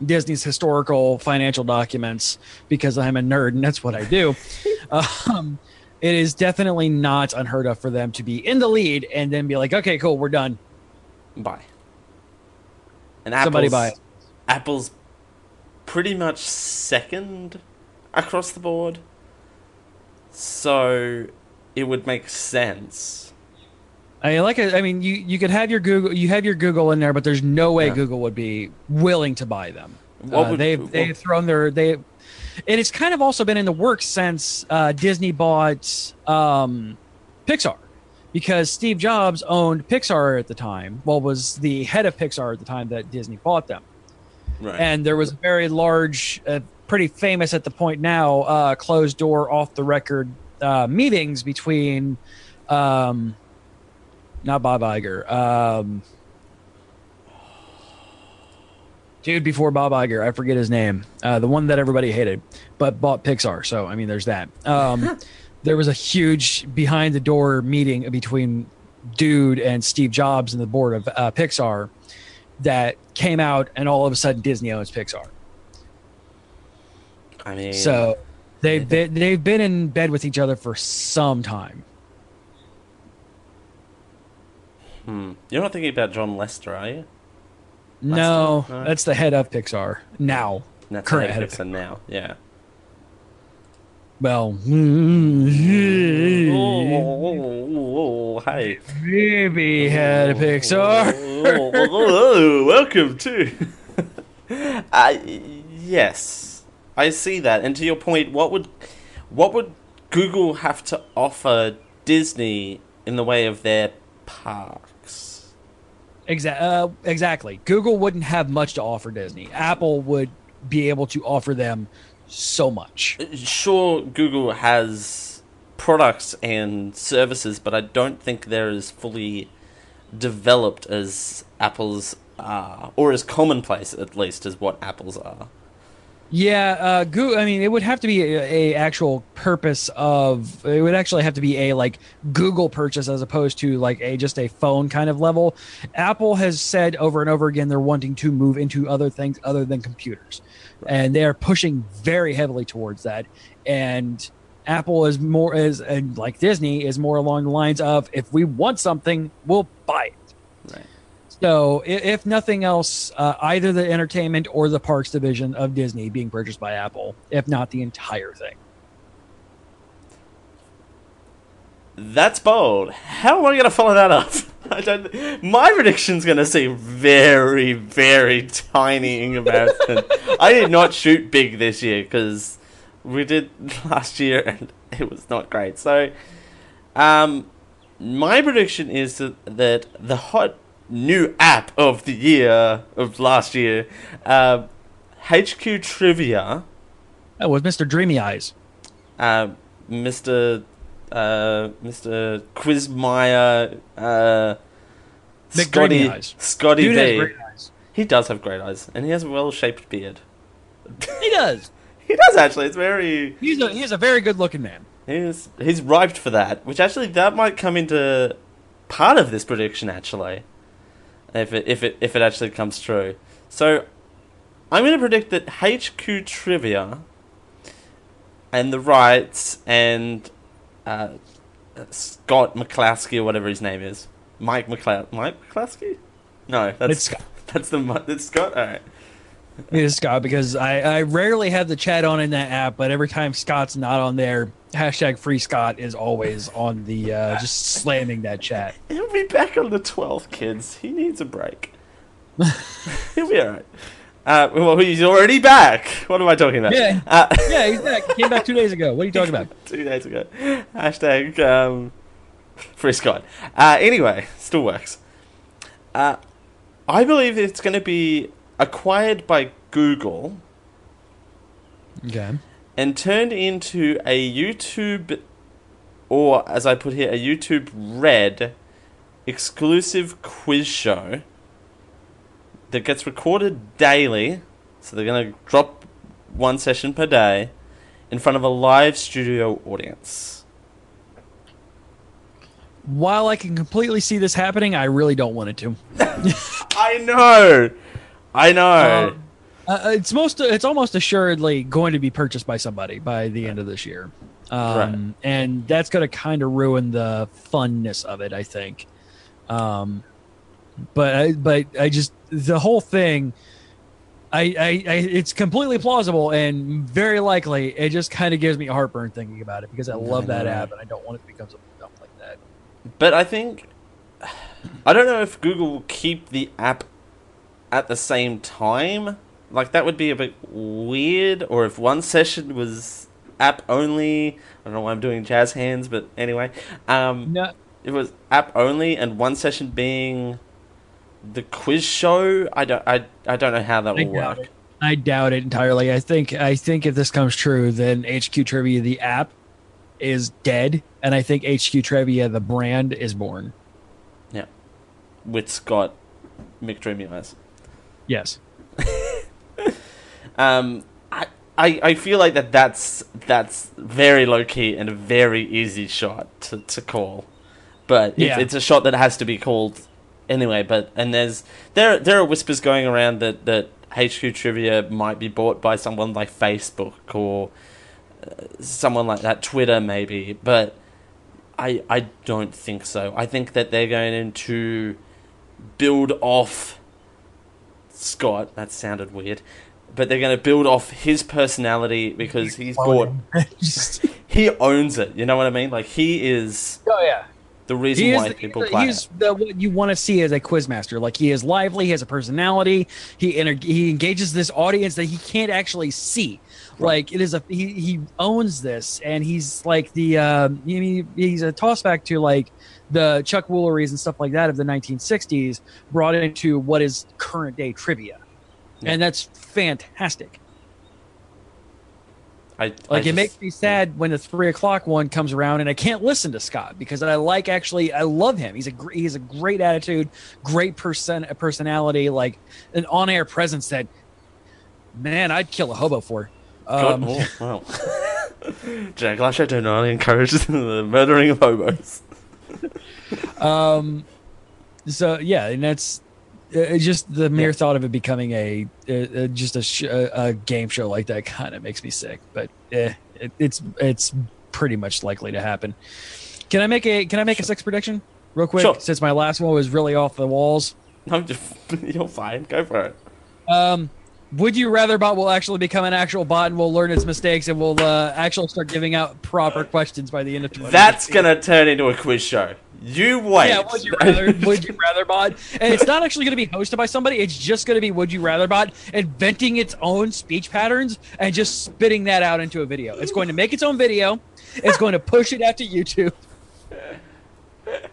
Disney's historical financial documents because I'm a nerd and that's what I do. um, it is definitely not unheard of for them to be in the lead and then be like, okay, cool, we're done. Bye. And Somebody buy it. Apple's pretty much second across the board. So it would make sense. I mean, like I mean, you you could have your Google, you have your Google in there, but there's no way Yeah. Google would be willing to buy them. What Uh, would- they've what- they've thrown their they, and it's kind of also been in the works since uh, Disney bought um, Pixar, because Steve Jobs owned Pixar at the time. Well, was the head of Pixar at the time that Disney bought them. Right. and there was a very large, uh, pretty famous at the point now, uh, closed door, off the record uh, meetings between, um, not Bob Iger, um, dude before Bob Iger, I forget his name, uh, the one that everybody hated, but bought Pixar. So I mean, there's that. Um, there was a huge behind the door meeting between Dude and Steve Jobs and the board of uh, Pixar that came out, and all of a sudden Disney owns Pixar. I mean, So they've been, they've been in bed with each other for some time. Hmm. you're not thinking about John Lasseter, are you? No, No. that's the head of Pixar now. That's Current the head of of Pixar now. Yeah. Well, Oh, hey. maybe head of Pixar. oh, welcome to. uh, yes, I see that. And to your point, what would what would Google have to offer Disney in the way of their parks? Uh, exactly. Google wouldn't have much to offer Disney. Apple would be able to offer them so much. Sure, Google has products and services, but I don't think they're as fully developed as Apple's are, or as commonplace at least as what Apple's are. Yeah, uh, Google. I mean, it would have to be a, a actual purpose of. It would actually have to be a like Google purchase as opposed to like a just a phone kind of level. Apple has said over and over again they're wanting to move into other things other than computers, and they are pushing very heavily towards that. And Apple is more is and like Disney is more along the lines of if we want something, we'll buy it. So, if nothing else, uh, either the entertainment or the parks division of Disney being purchased by Apple, if not the entire thing. That's bold. How am I going to follow that up? I don't. My prediction's going to seem very, very tiny in comparison. I did not shoot big this year because we did last year and it was not great. So, um, my prediction is that, that the hot new app of the year of last year, uh, HQ Trivia. That was Mr. Dreamy Eyes. uh, Mr. Uh, Mr. Quizmeyer, uh, Scotty. Scotty Dude B. He does have great eyes, and he has a well-shaped beard. He does. He does actually. It's very. He's a he's a very good looking man. He's he's ripe for that. Which actually that might come into part of this prediction actually, if it if it if it actually comes true. So, I'm going to predict that HQ Trivia and the rights and uh, Scott McClaskey or whatever his name is, Mike McCla- Mike McClaskey. No, that's It's Scott. That's the it's Scott. All right. Is Scott because I, I rarely have the chat on in that app, but every time Scott's not on there, hashtag free Scott is always on the uh, just slamming that chat. He'll be back on the 12th, kids. He needs a break. He'll be alright. Uh, well, he's already back. What am I talking about? Yeah. Uh, Yeah, he's back. He came back two days ago. What are you talking about? two days ago. Hashtag um, free Scott. Uh, anyway, still works. Uh, I believe it's going to be acquired by Google Okay. and turned into a YouTube, or as I put here, a YouTube Red exclusive quiz show that gets recorded daily. So they're going to drop one session per day in front of a live studio audience. While I can completely see this happening, I really don't want it to. I know! I know! Um, Uh, it's most it's almost assuredly going to be purchased by somebody by the end of this year, um, Right. and that's going to kind of ruin the funness of it. I think, um, but I, but I just the whole thing. I, I, I it's completely plausible and very likely it just kind of gives me a heartburn thinking about it because I love that app and I don't want it to become something dumb like that. But I think I don't know if Google will keep the app at the same time. Like that would be a bit weird. Or if one session was app only. I don't know why I'm doing jazz hands, but anyway, um, No, it was app only, and one session being the quiz show, I don't, I, I don't know how that will work. it. I doubt it entirely. I think I think if this comes true, then HQ Trivia the app is dead, and I think HQ Trivia the brand is born. Yeah, with Scott McDreamy eyes. Yes. Um, I, I, I feel like that that's that's very low key and a very easy shot to, to call, but it's, Yeah. it's a shot that has to be called anyway. But and there's there there are whispers going around that that HQ Trivia might be bought by someone like Facebook or uh, someone like that, Twitter maybe, but. I, I don't think so. I think that they're going to build off Scott. That sounded weird, but they're going to build off his personality because he's bought. He owns it. You know what I mean? Like he is oh yeah. the reason He why the, people he's, play. he's the, what you want to see as a quizmaster. Like he is lively, he has a personality. He enter, he engages this audience that he can't actually see. Like it is a he, he owns this, and he's like the um, he, he's a toss back to like the Chuck Wooleries and stuff like that of the 1960s, brought into what is current day trivia, Yeah. and that's fantastic. I, I Like it just- makes me sad when the three o'clock one comes around and I can't listen to Scott because I like actually I love him. He's a gr- he's a great attitude, great person personality, like an on air presence that man I'd kill a hobo for. God, Um, oh, wow. Jack Lasher do not encourage the murdering of hobos. Um, so yeah, and that's uh, just the mere thought of it becoming a just a, sh- a, a game show like that kind of makes me sick. But eh, it, it's it's pretty much likely to happen. Can I make a Can I make a sex prediction real quick? Sure. Since my last one was really off the walls. No, just, you're fine. Go for it. Um, would you rather bot will actually become an actual bot and will learn its mistakes and will uh, actually start giving out proper questions by the end of 20 That's gonna turn into a quiz show. You wait. Yeah, would you rather? would you rather bot? And it's not actually going to be hosted by somebody. It's just going to be would you rather bot inventing its own speech patterns and just spitting that out into a video. It's going to make its own video. It's going to push it out to YouTube.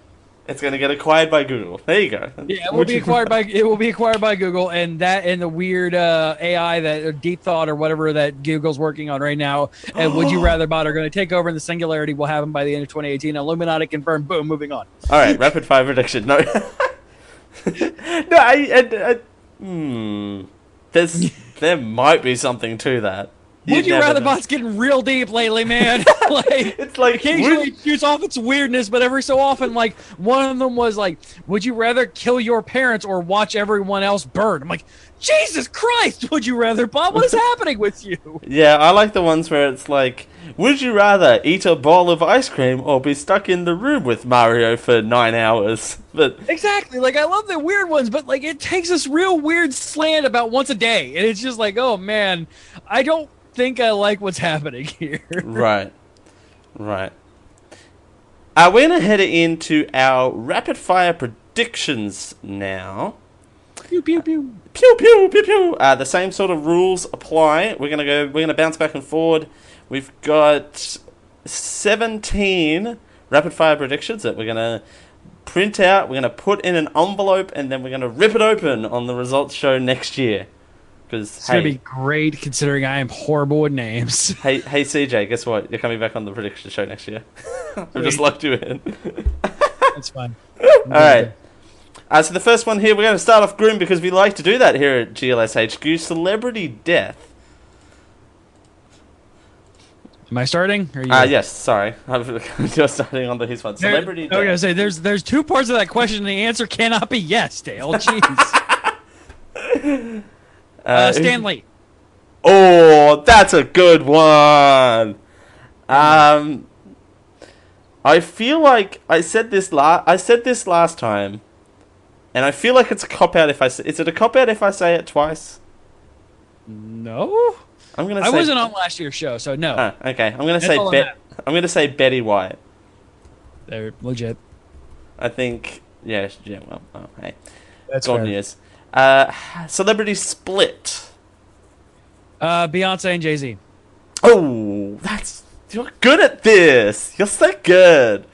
It's gonna get acquired by Google. There you go. Yeah, it will be acquired by it will be acquired by Google, and that and the weird uh, AI that Deep Thought or whatever that Google's working on right now, and Would You Rather Bot are going to take over, and the singularity will happen by the end of 2018. Illuminati confirmed. Boom, moving on. All right, rapid fire prediction. No, no, I, I, I hmm. There's there might be something to that. Would You Rather know. Bot's getting real deep lately, man. like It's like occasionally would- it shoots off its weirdness, but every so often, like one of them was like, "Would you rather kill your parents or watch everyone else burn?" I'm like, Jesus Christ! Would you rather, Bob? What is happening with you? Yeah, I like the ones where it's like, would you rather eat a bowl of ice cream or be stuck in the room with Mario for nine hours? But Exactly. Like I love the weird ones, but like it takes this real weird slant about once a day, and it's just like, oh man, I don't think I like what's happening here. right, right. Uh, we're gonna head into our rapid fire predictions now. pew pew pew. Pew pew pew pew. Uh, the same sort of rules apply. We're gonna go. We're gonna bounce back and forward. We've got seventeen rapid fire predictions that we're gonna print out. We're gonna put in an envelope, and then we're gonna rip it open on the results show next year. Because It's hey, gonna be great considering I am horrible with names. hey, hey, CJ, guess what? You're coming back on the prediction show next year. I've just locked you in. That's fine. All right. Uh, so the first one here, we're going to start off grim because we like to do that here at GLSHQ. Celebrity death. Am I starting? Or are you Ah, yes. Sorry, I'm just starting on the his one. There- Celebrity I was gonna say there's there's two parts of that question, and the answer cannot be yes, Dale. Jeez. Uh, Stan Lee. Oh, that's a good one. Um, I feel like I said this la- I said this last time, and I feel like it's a cop out if I say. Is it a cop out if I say it twice? No, I'm gonna. I say wasn't on last year's show, so no. Ah, okay, I'm gonna That's say all Bet. that I'm gonna say Betty White. They're legit. I think. Yeah. Yeah. Well. Oh, hey. That's God fair. news. Uh, celebrity split. Uh, Beyonce and Jay Z. Oh, that's you're good at this. You're so good.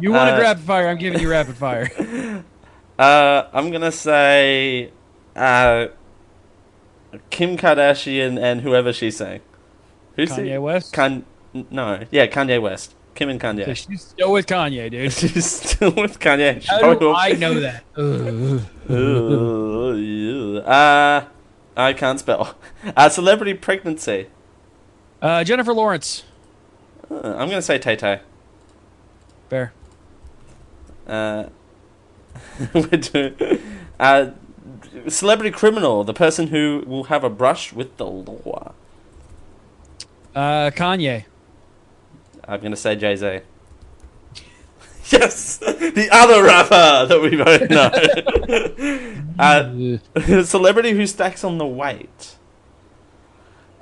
You wanted Uh, rapid fire? I'm giving you rapid fire. Uh, I'm gonna say uh, Kim Kardashian and whoever she's saying. Who's Kanye the- West? Kan- no, yeah, Kanye West. Kim and So Kanye. she's still with Kanye, dude. She's still with Kanye. How do I know that? Ugh. Ooh, ew. Uh, I can't spell. Uh, celebrity pregnancy. Uh, Jennifer Lawrence. Uh, I'm gonna say Tay Tay. Fair. Uh, uh, celebrity criminal, the person who will have a brush with the law. Uh, Kanye. I'm gonna say Jay Z. Yes, the other rapper that we both know. uh, celebrity who stacks on the weight.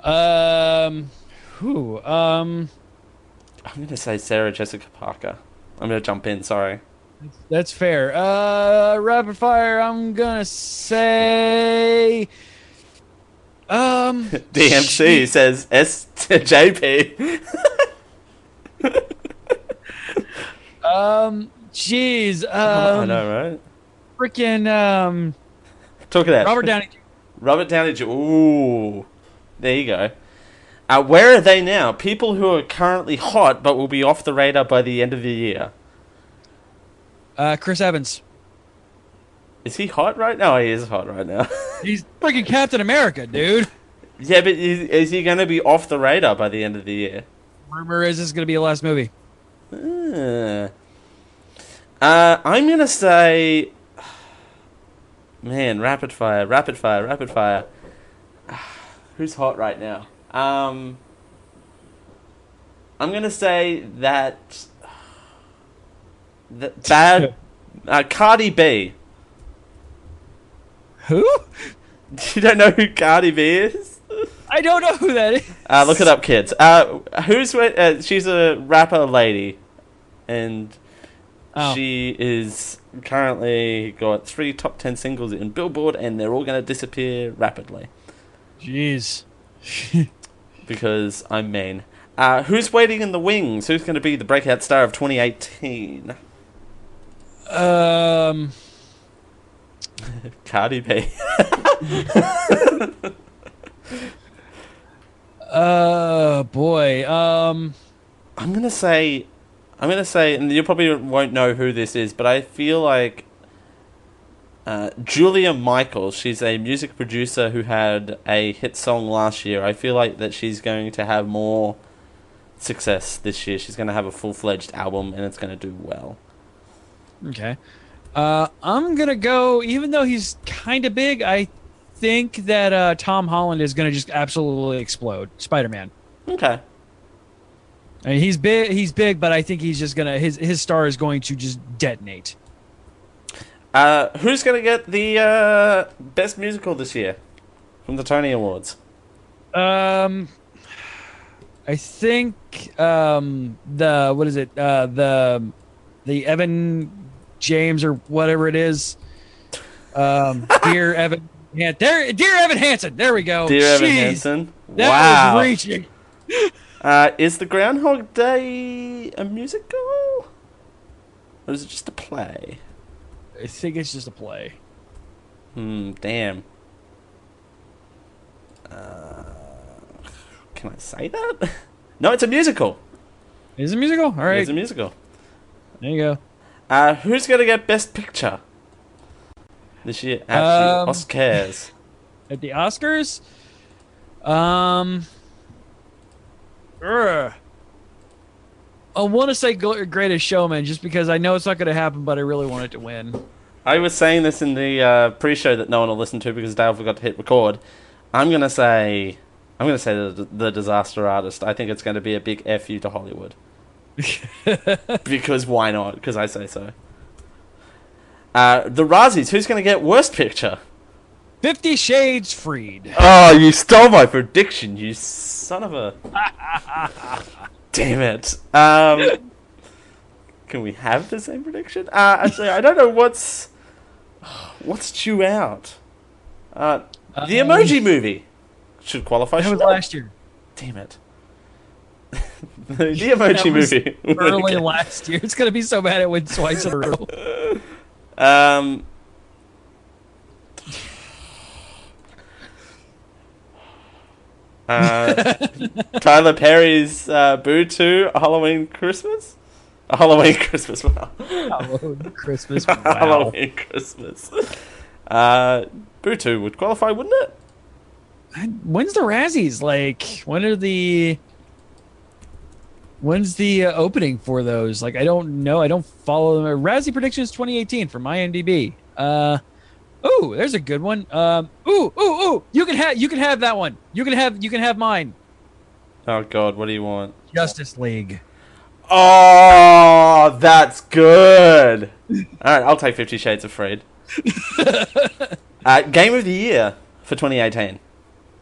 Um, who? Um, I'm gonna say Sarah Jessica Parker. I'm gonna jump in. Sorry. that's fair. Uh, rapid fire. I'm gonna say. Um, DMC says SJP. Um, jeez. I Um, know, right? freaking um, Talk it out. Robert Downey. Robert Downey Jr. Ooh, there you go. Uh, where are they now? People who are currently hot but will be off the radar by the end of the year. Uh, Chris Evans. Is he hot right now? He is hot right now. He's freaking Captain America, dude. yeah, but is, is he going to be off the radar by the end of the year? Rumor is this gonna be the last movie. Uh, uh, I'm going to say. Man, rapid fire, rapid fire, rapid fire. Who's hot right now? Um, I'm going to say that. that bad. Uh, Cardi B. Who? You don't know who Cardi B is? I don't know who that is. Uh, look it up, kids. Uh, who's with, uh, she's a rapper lady, and Oh. she is currently got three top ten singles in Billboard, and they're all going to disappear rapidly Jeez. because I'm mean. Uh, who's waiting in the wings? Who's going to be the breakout star of 2018? Um. Cardi B. Uh, boy. Um. I'm gonna say, I'm gonna say, and you probably won't know who this is, but I feel like uh, Julia Michaels. She's a music producer who had a hit song last year. I feel like that she's going to have more success this year. She's going to have a full fledged album, and it's going to do well. Okay. Uh, I'm gonna go. Even though he's kind of big, I think that uh, Tom Holland is gonna just absolutely explode. Spider-Man. Okay. I mean, he's big. He's big, but I think he's just gonna his his star is going to just detonate. Uh, who's going to get the uh, best musical this year from the Tony Awards? Um, I think um the what is it uh the the Evan James or whatever it is. Um, dear Evan. Yeah, there, dear Evan Hansen. There we go. Dear Evan Hansen. That wow. was reaching. Uh, is the Groundhog Day a musical? Or is it just a play? I think it's just a play. Hmm, damn. Uh, can I say that? no, it's a musical. Is it a musical? All right, It's a musical. there you go. Uh, who's going to get Best Picture this year at Um, the Oscars? At the Oscars, um, ugh. I want to say Greatest Showman just because I know it's not going to happen, but I really want it to win. I was saying this in the uh, pre-show that no one will listen to because Dale forgot to hit record. I'm gonna say, I'm gonna say the, the Disaster Artist. I think it's going to be a big f you to Hollywood. because why not? Because I say so. Uh, the Razzies. Who's going to get Worst Picture? Fifty Shades Freed. Oh, you stole my prediction, you son of a. Damn it. Um, can we have the same prediction? Uh, actually, I don't know what's what's due out. Uh, the Um, Emoji Movie should qualify. That was last year. Damn it. the, Emoji Movie. Early last year. It's going to be so bad it went twice in a row. Um, uh, Tyler Perry's uh, Boo 2 Halloween Christmas? A Halloween Christmas, wow. Halloween Christmas, wow. Halloween Christmas. Uh, Boo 2 would qualify, wouldn't it? When's the Razzies? Like, when are the When's the uh, opening for those? Like, I don't know. I don't follow them. Razzie predictions 2018 from IMDb. Uh, ooh, there's a good one. Um, ooh, ooh, ooh. You can have you can have that one. You can have you can have mine. Oh god, what do you want? Justice League. Oh, that's good. All right, I'll take Fifty Shades of Freed. uh, Game of the Year for 2018.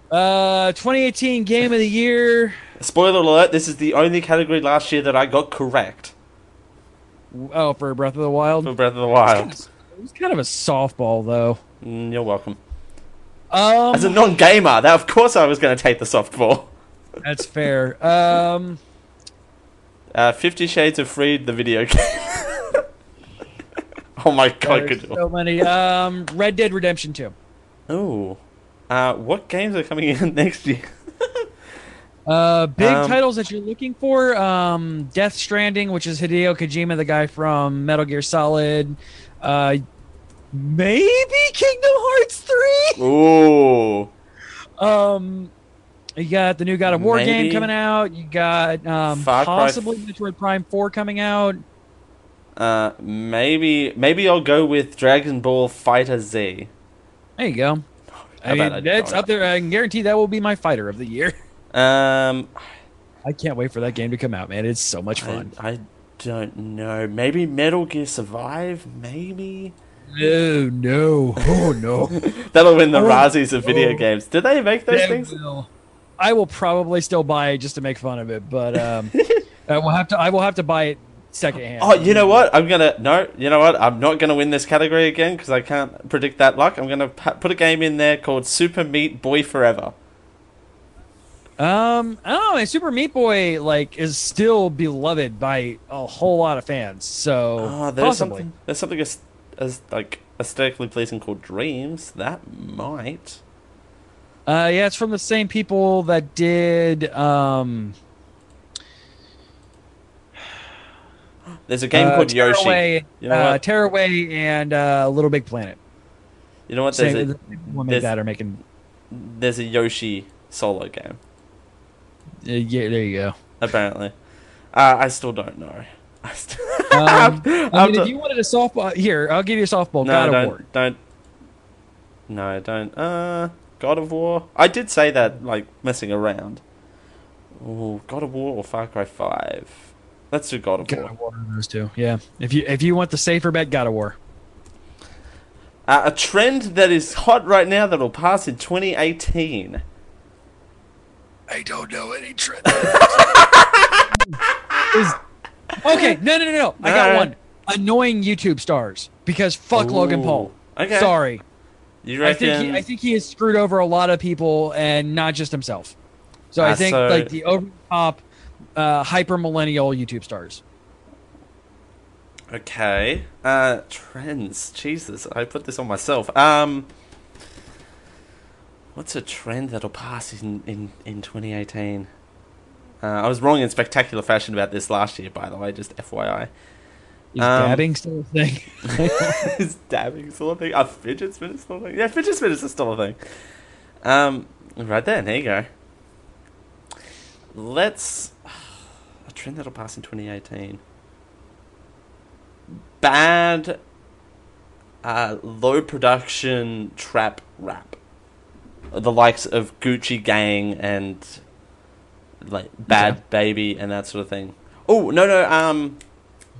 Uh, 2018 Game of the Year. Spoiler alert: This is the only category last year that I got correct Oh, for Breath of the Wild. for Breath of the Wild. It was kind of a softball, though. Mm, you're welcome. Um, As a non-gamer, that of course I was going to take the softball. that's fair. Um, Uh, Fifty Shades of Freed, the video game. oh my god, good. so many. Um, Red Dead Redemption 2. Ooh. Uh, what games are coming in next year? Uh, big Um, titles that you're looking for: um, Death Stranding, which is Hideo Kojima, the guy from Metal Gear Solid. Uh, maybe Kingdom Hearts three. Ooh. Um, you got the new God of War game coming out. You got um, Far Cry possibly Metroid Prime four coming out. Uh, maybe maybe I'll go with Dragon Ball FighterZ. There you go. I mean, that's up there. I can guarantee that will be my fighter of the year. Um, I can't wait for that game to come out, man. It's so much fun. I don't know. Maybe Metal Gear Survive. Maybe No, no, oh no. that'll win the Oh, Razzies of video oh. games. Did they make those things? will- I will probably still buy it just to make fun of it, but um, I will have to. I will have to buy it secondhand. Oh, you know what? I'm gonna no. You know what? I'm not gonna win this category again because I can't predict that luck. I'm gonna put a game in there called Super Meat Boy Forever. Um, I don't know. Super Meat Boy like is still beloved by a whole lot of fans. So Oh, there's possibly. something. There's something as, as like aesthetically pleasing called Dreams. That might. Uh, yeah, it's from the same people that did um. There's a game uh, called Yoshi. Tearaway, You know uh? Tearaway and uh, Little Big Planet. You know what? There's Same, a the people who make that are making. there's a Yoshi solo game. Uh, yeah, there you go. Apparently, uh, I still don't know. I still. Um, I mean, t- if you wanted a softball, here I'll give you a softball. no, God of don't, War. don't. No, don't. Uh, God of War. I did say that, like messing around. Oh, God of War or Far Cry Five. Let's do God of God War. of War, those two. Yeah, if you if you want the safer bet, God of War. Uh, a trend that is hot right now that will pass in 2018. I don't know any trend. Is- okay, no, no, no, no. I got Alright. one. Annoying YouTube stars because fuck Logan Paul. Okay. Sorry, You I reckon? think he, I think he has screwed over a lot of people and not just himself. So I Ah, think so- like the over the top, uh, hyper millennial YouTube stars. Okay. Uh, trends. Jesus, I put this on myself. Um, what's a trend that'll pass in in in 2018? Uh, I was wrong in spectacular fashion about this last year, by the way. Just FYI. Is Um, dabbing still a thing? is dabbing still a thing? Are fidget spinners still a thing? Yeah, fidget spinners are still a thing. Um, right there. There you go. Let's a trend that'll pass in 2018. Bad, uh, low production trap rap, the likes of Gucci Gang and like Bad Okay. Baby and that sort of thing. Oh no no um.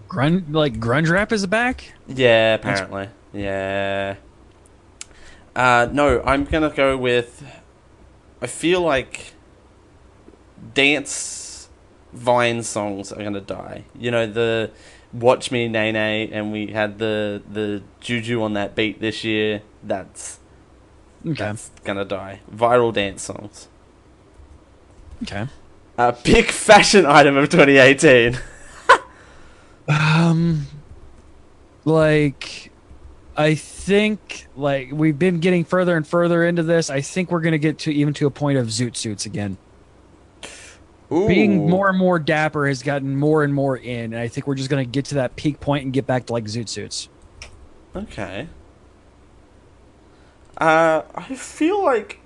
Grunge like grunge rap is back. Yeah, apparently. Yeah. Uh, no, I'm gonna go with. I feel like dance Vine songs are gonna die. You know the "Watch Me Nae Nae" and we had the the Juju on that beat this year. That's Okay. that's gonna die. Viral dance songs. Okay. A big fashion item of 2018. Um, like, I think like we've been getting further and further into this. I think we're gonna get to even to a point of zoot suits again. Being more and more dapper has gotten more and more in, and I think we're just gonna get to that peak point and get back to like zoot suits. Okay. Uh, I feel like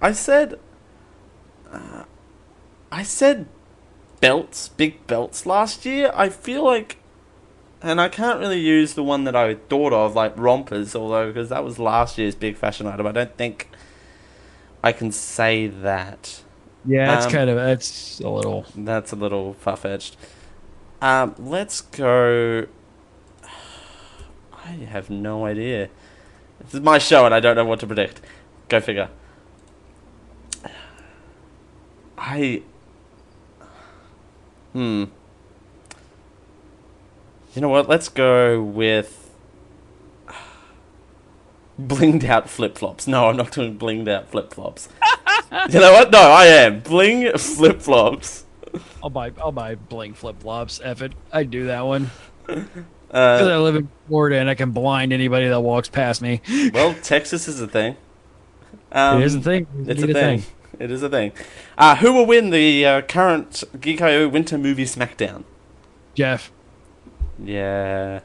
I said. Uh, I said belts, big belts last year. I feel like, and I can't really use the one that I thought of, like rompers, although because that was last year's big fashion item. I don't think I can say that. Yeah, that's Um, kind of it's a little. That's a little far fetched. Um, let's go. I have no idea. This is my show and I don't know what to predict. Go figure. I. Hmm. You know what? Let's go with. Blinged out flip flops. No, I'm not doing blinged out flip flops. you know what? No, I am. Bling flip flops. I'll buy I'll buy bling flip flops. Eff it, I do that one because Uh, I live in Florida and I can blind anybody that walks past me. well, Texas is a thing. Um, it is a thing. It's a Indeed thing. It is a thing. Uh, who will win the uh, current Geek IO Winter Movie Smackdown? Jeff. Yeah.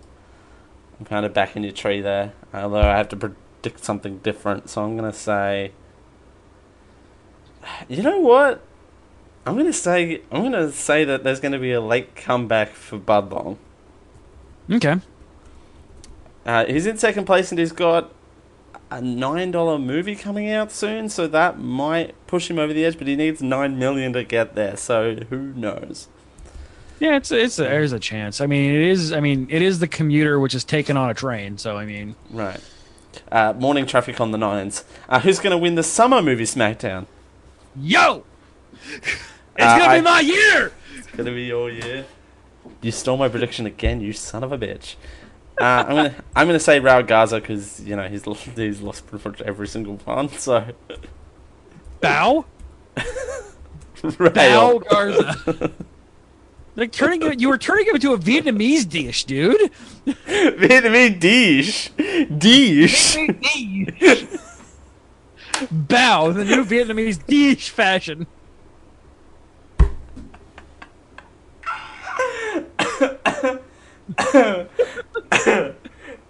I'm kind of back in your tree there. Although I have to predict something different, so I'm going to say. You know what? I'm going to say I'm going to say that there's going to be a late comeback for Budlong. Okay. Uh, he's in second place and he's got a nine dollar movie coming out soon, so that might push him over the edge. But he needs nine million to get there, so who knows? Yeah, it's it's a, there's a chance. I mean, it is. I mean, it is the commuter which is taken on a train. So I mean, Right. Uh, morning traffic on the nines. Uh, who's going to win the summer movie SmackDown? yo, it's Uh, gonna I- be my year. It's going to be your year. You stole my prediction again, you son of a bitch. Uh, I'm gonna I'm gonna say Raul Garza because you know he's he's lost pretty much every single one. So Bow. Bow Garza. like turning it, you were turning him into a Vietnamese dish, dude. Vietnamese dish, dish. Bow, the new Vietnamese dish fashion.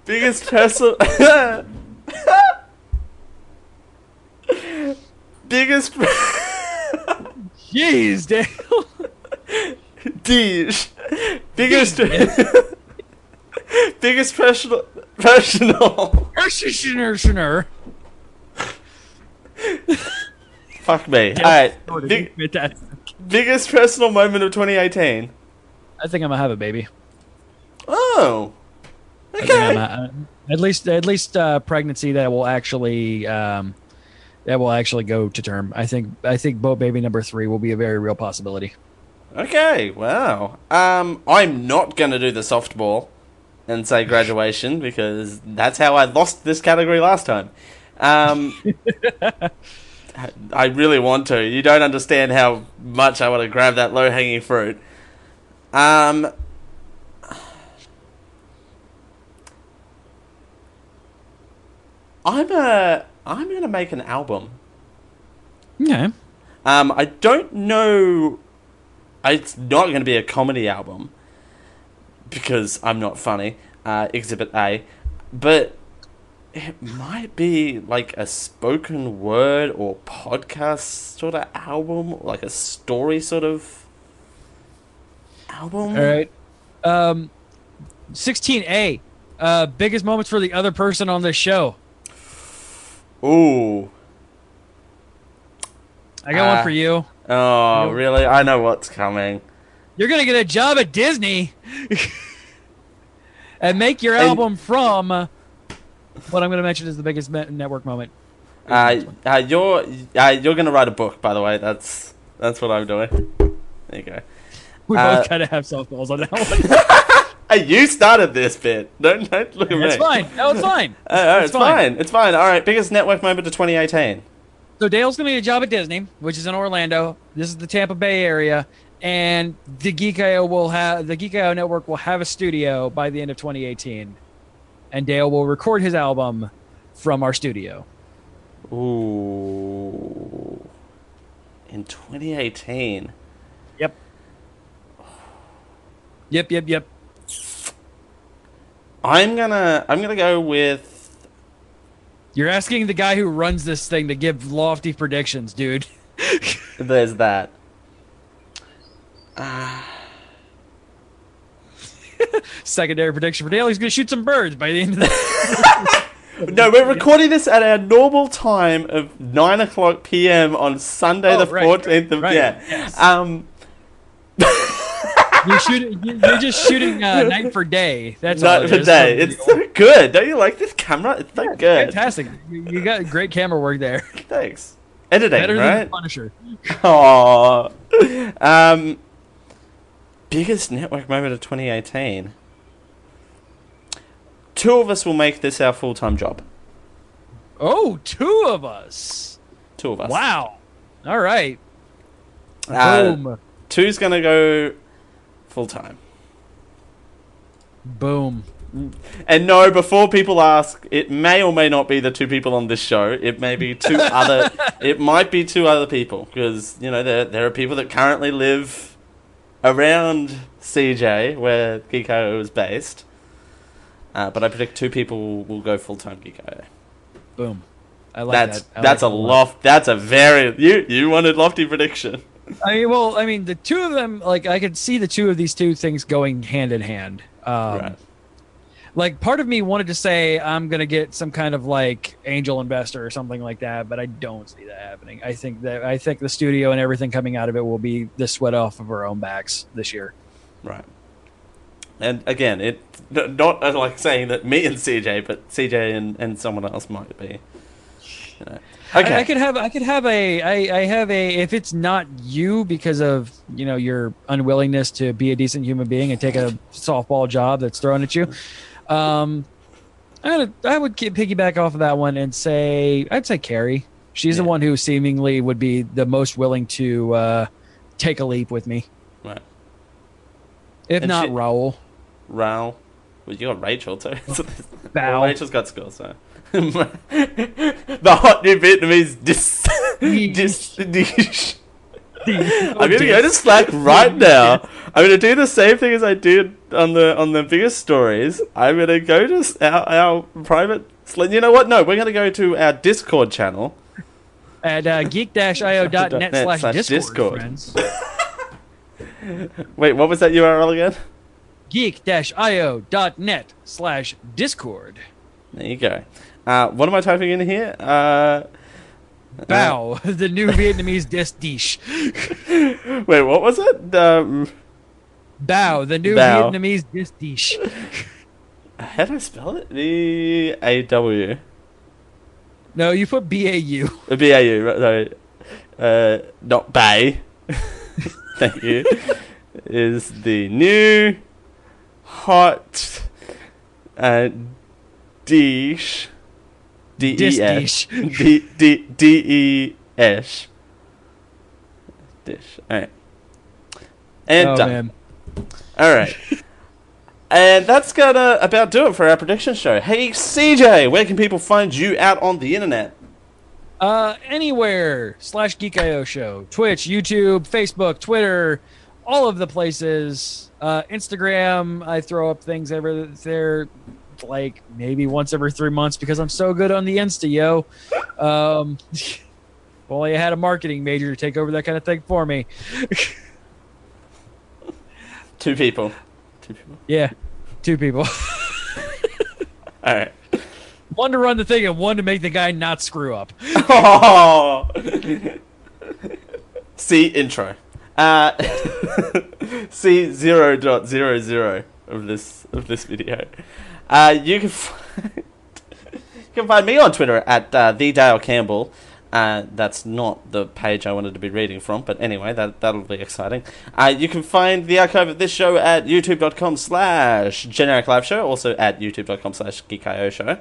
Biggest personal. Biggest Jeez, Dale. dish. Biggest. biggest personal. Personal. Ershishner. Fuck me. Alright. Big, biggest personal moment of 2018. I think I'm gonna have a baby. Oh. I think I'm Okay. a- at least, at least uh, pregnancy that will actually, um, that will actually go to term. I think, I think boat baby number three will be a very real possibility. Okay. Wow. Um, I'm not gonna do the softball and say graduation because that's how I lost this category last time. Um, I really want to. You don't understand how much I want to grab that low hanging fruit. Um, I'm a. I'm gonna make an album. Yeah. Um, I don't know. It's not going to be a comedy album because I'm not funny. Uh, Exhibit A, but it might be like a spoken word or podcast sort of album, like a story sort of album. All right. Um, 16A. Uh, biggest moments for the other person on this show. Ooh. I got Uh, one for you. Oh, You- really? I know what's coming. You're gonna get a job at Disney and make your And- album from uh, what I'm gonna mention is the biggest network moment. Uh, uh, you're uh, you're gonna write a book, by the way. That's that's what I'm doing. There you go. We uh, both kind of have softballs on that one. Hey, you started this bit. Don't, don't look at me. That's fine. No, it's fine. Uh, uh, it's, It's fine. fine. It's fine. All right. Biggest network moment of 2018. So Dale's gonna get a job at Disney, which is in Orlando. This is the Tampa Bay area, and the Geek IO will have the Geek IO network will have a studio by the end of 2018. and Dale will record his album from our studio. Ooh. In 2018. Yep. Yep, yep, yep. I'm gonna I'm gonna go with You're asking the guy who runs this thing to give lofty predictions, dude. there's that. Secondary prediction for Dale: he's gonna shoot some birds by the end of the. No, we're recording this at our normal time of nine o'clock p.m. on Sunday, Oh, the right, fourteenth of right, yeah. yes. Um, You're shooting. You're just shooting uh, night for day. That's not for day. It's so good. Don't you like this camera? It's so good. fantastic. You you got great camera work there. Thanks. Editing, Better than right? Punisher. Aww. Um, biggest network moment of 2018. Two of us will make this our full time job. Oh, two of us. Two of us. Wow. All right. Uh, Boom. Two's gonna go full time. Boom. And no, before people ask, it may or may not be the two people on this show. It may be two other. It might be two other people because you know there there are people that currently live around CJ where Geeko is based. Uh, but I predict two people will go full time Geeko. Boom. I like that's that. I that's like a loft. That's a very you you wanted lofty prediction. I mean, well, I mean, the two of them, like, I could see the two of these two things going hand in hand. Um, Right. Like, part of me wanted to say I'm gonna get some kind of like angel investor or something like that, but I don't see that happening. I think that I think the studio and everything coming out of it will be the sweat off of our own backs this year. Right. And again, it not uh, like saying that me and CJ, but CJ and, and someone else might be. You know. Okay. I, I could have I could have a I, I have a if it's not you because of you know your unwillingness to be a decent human being and take a softball job that's thrown at you. Um, I would I would piggyback off of that one and say I'd say Carrie. She's the one who seemingly would be the most willing to uh, take a leap with me. right. If And not she- Raul. Raul. Well, you got Rachel too. Well, Rachel's got skills, so. the hot new Vietnamese dis dis dish. I'm gonna go to Slack right now. I'm gonna do the same thing as I did on the on the biggest stories. I'm gonna go to our, our private. Slack. You know what? No, we're gonna go to our Discord channel. at uh, geek-io.net Net slash Discord. friends. Wait, what was that URL again? geek-io.net slash discord. There you go. Uh, what am I typing in here? Uh, Bow, the new Vietnamese dis dish. wait, what was it? Um, Bao, the new Bao. Vietnamese dis dish. how do I spell it? B A W. No, you put B A U. Uh, B A U. right, Sorry. Uh, not Bay. Thank you. Is the new hot uh, dish. D E S. D D D E S. Dish. Alright. And Oh done. All right. and that's gonna about do it for our prediction show. Hey CJ, where can people find you out on the internet? Uh, anywhere slash Geek.io show, Twitch, YouTube, Facebook, Twitter, all of the places. Uh, Instagram, I throw up things every there, like maybe once every three months because I'm so good on the Insta, yo. Um, if only I had a marketing major to take over that kind of thing for me. Two people. Two people. Yeah, two people. All right. one to run the thing and one to make the guy not screw up. Oh. See intro. Uh, see zero dot zero zero of this of this video. Uh, you can find, you can find me on Twitter at uh, the Dale Campbell. Uh, that's not the page I wanted to be reading from, but anyway, that that'll be exciting. Uh, you can find the archive of this show at youtube.com slash generic live show, also at youtube.com slash geekio show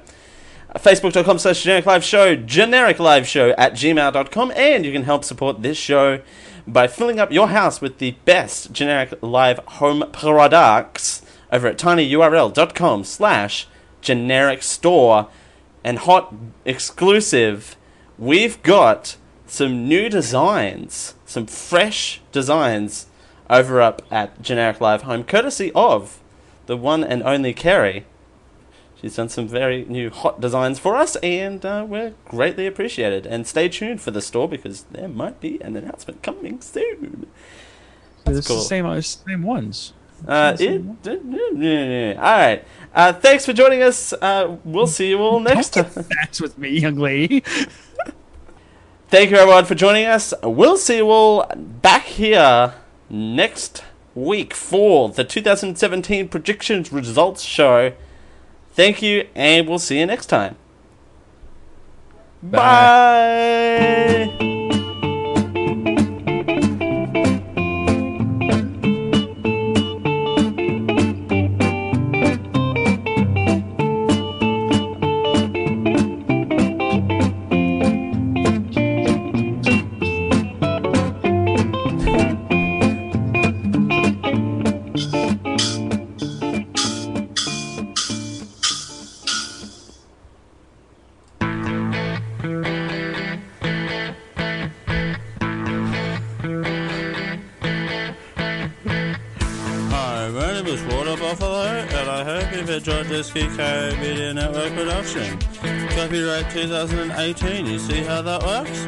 facebook.com slash generic live show generic live show at gmail.com and you can help support this show by filling up your house with the best generic live home products over at tinyurl.com slash generic store and hot exclusive, we've got some new designs, some fresh designs over up at Generic Live Home, courtesy of the one and only Kerry. She's done some very new hot designs for us, and uh, we're greatly appreciated. And stay tuned for the store because there might be an announcement coming soon. It's cool. the same, uh, same ones. Uh, it, all right. Uh, thanks for joining us. Uh, we'll see you all next time. get facts with me, young lady. Thank you everyone for joining us. We'll see you all back here next week for the 2017 predictions results show. Thank you, and we'll see you next time. Bye. Hi, 2018, you see how that works?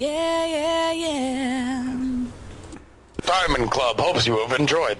Yeah, yeah, yeah. Diamond Club hopes you have enjoyed this program.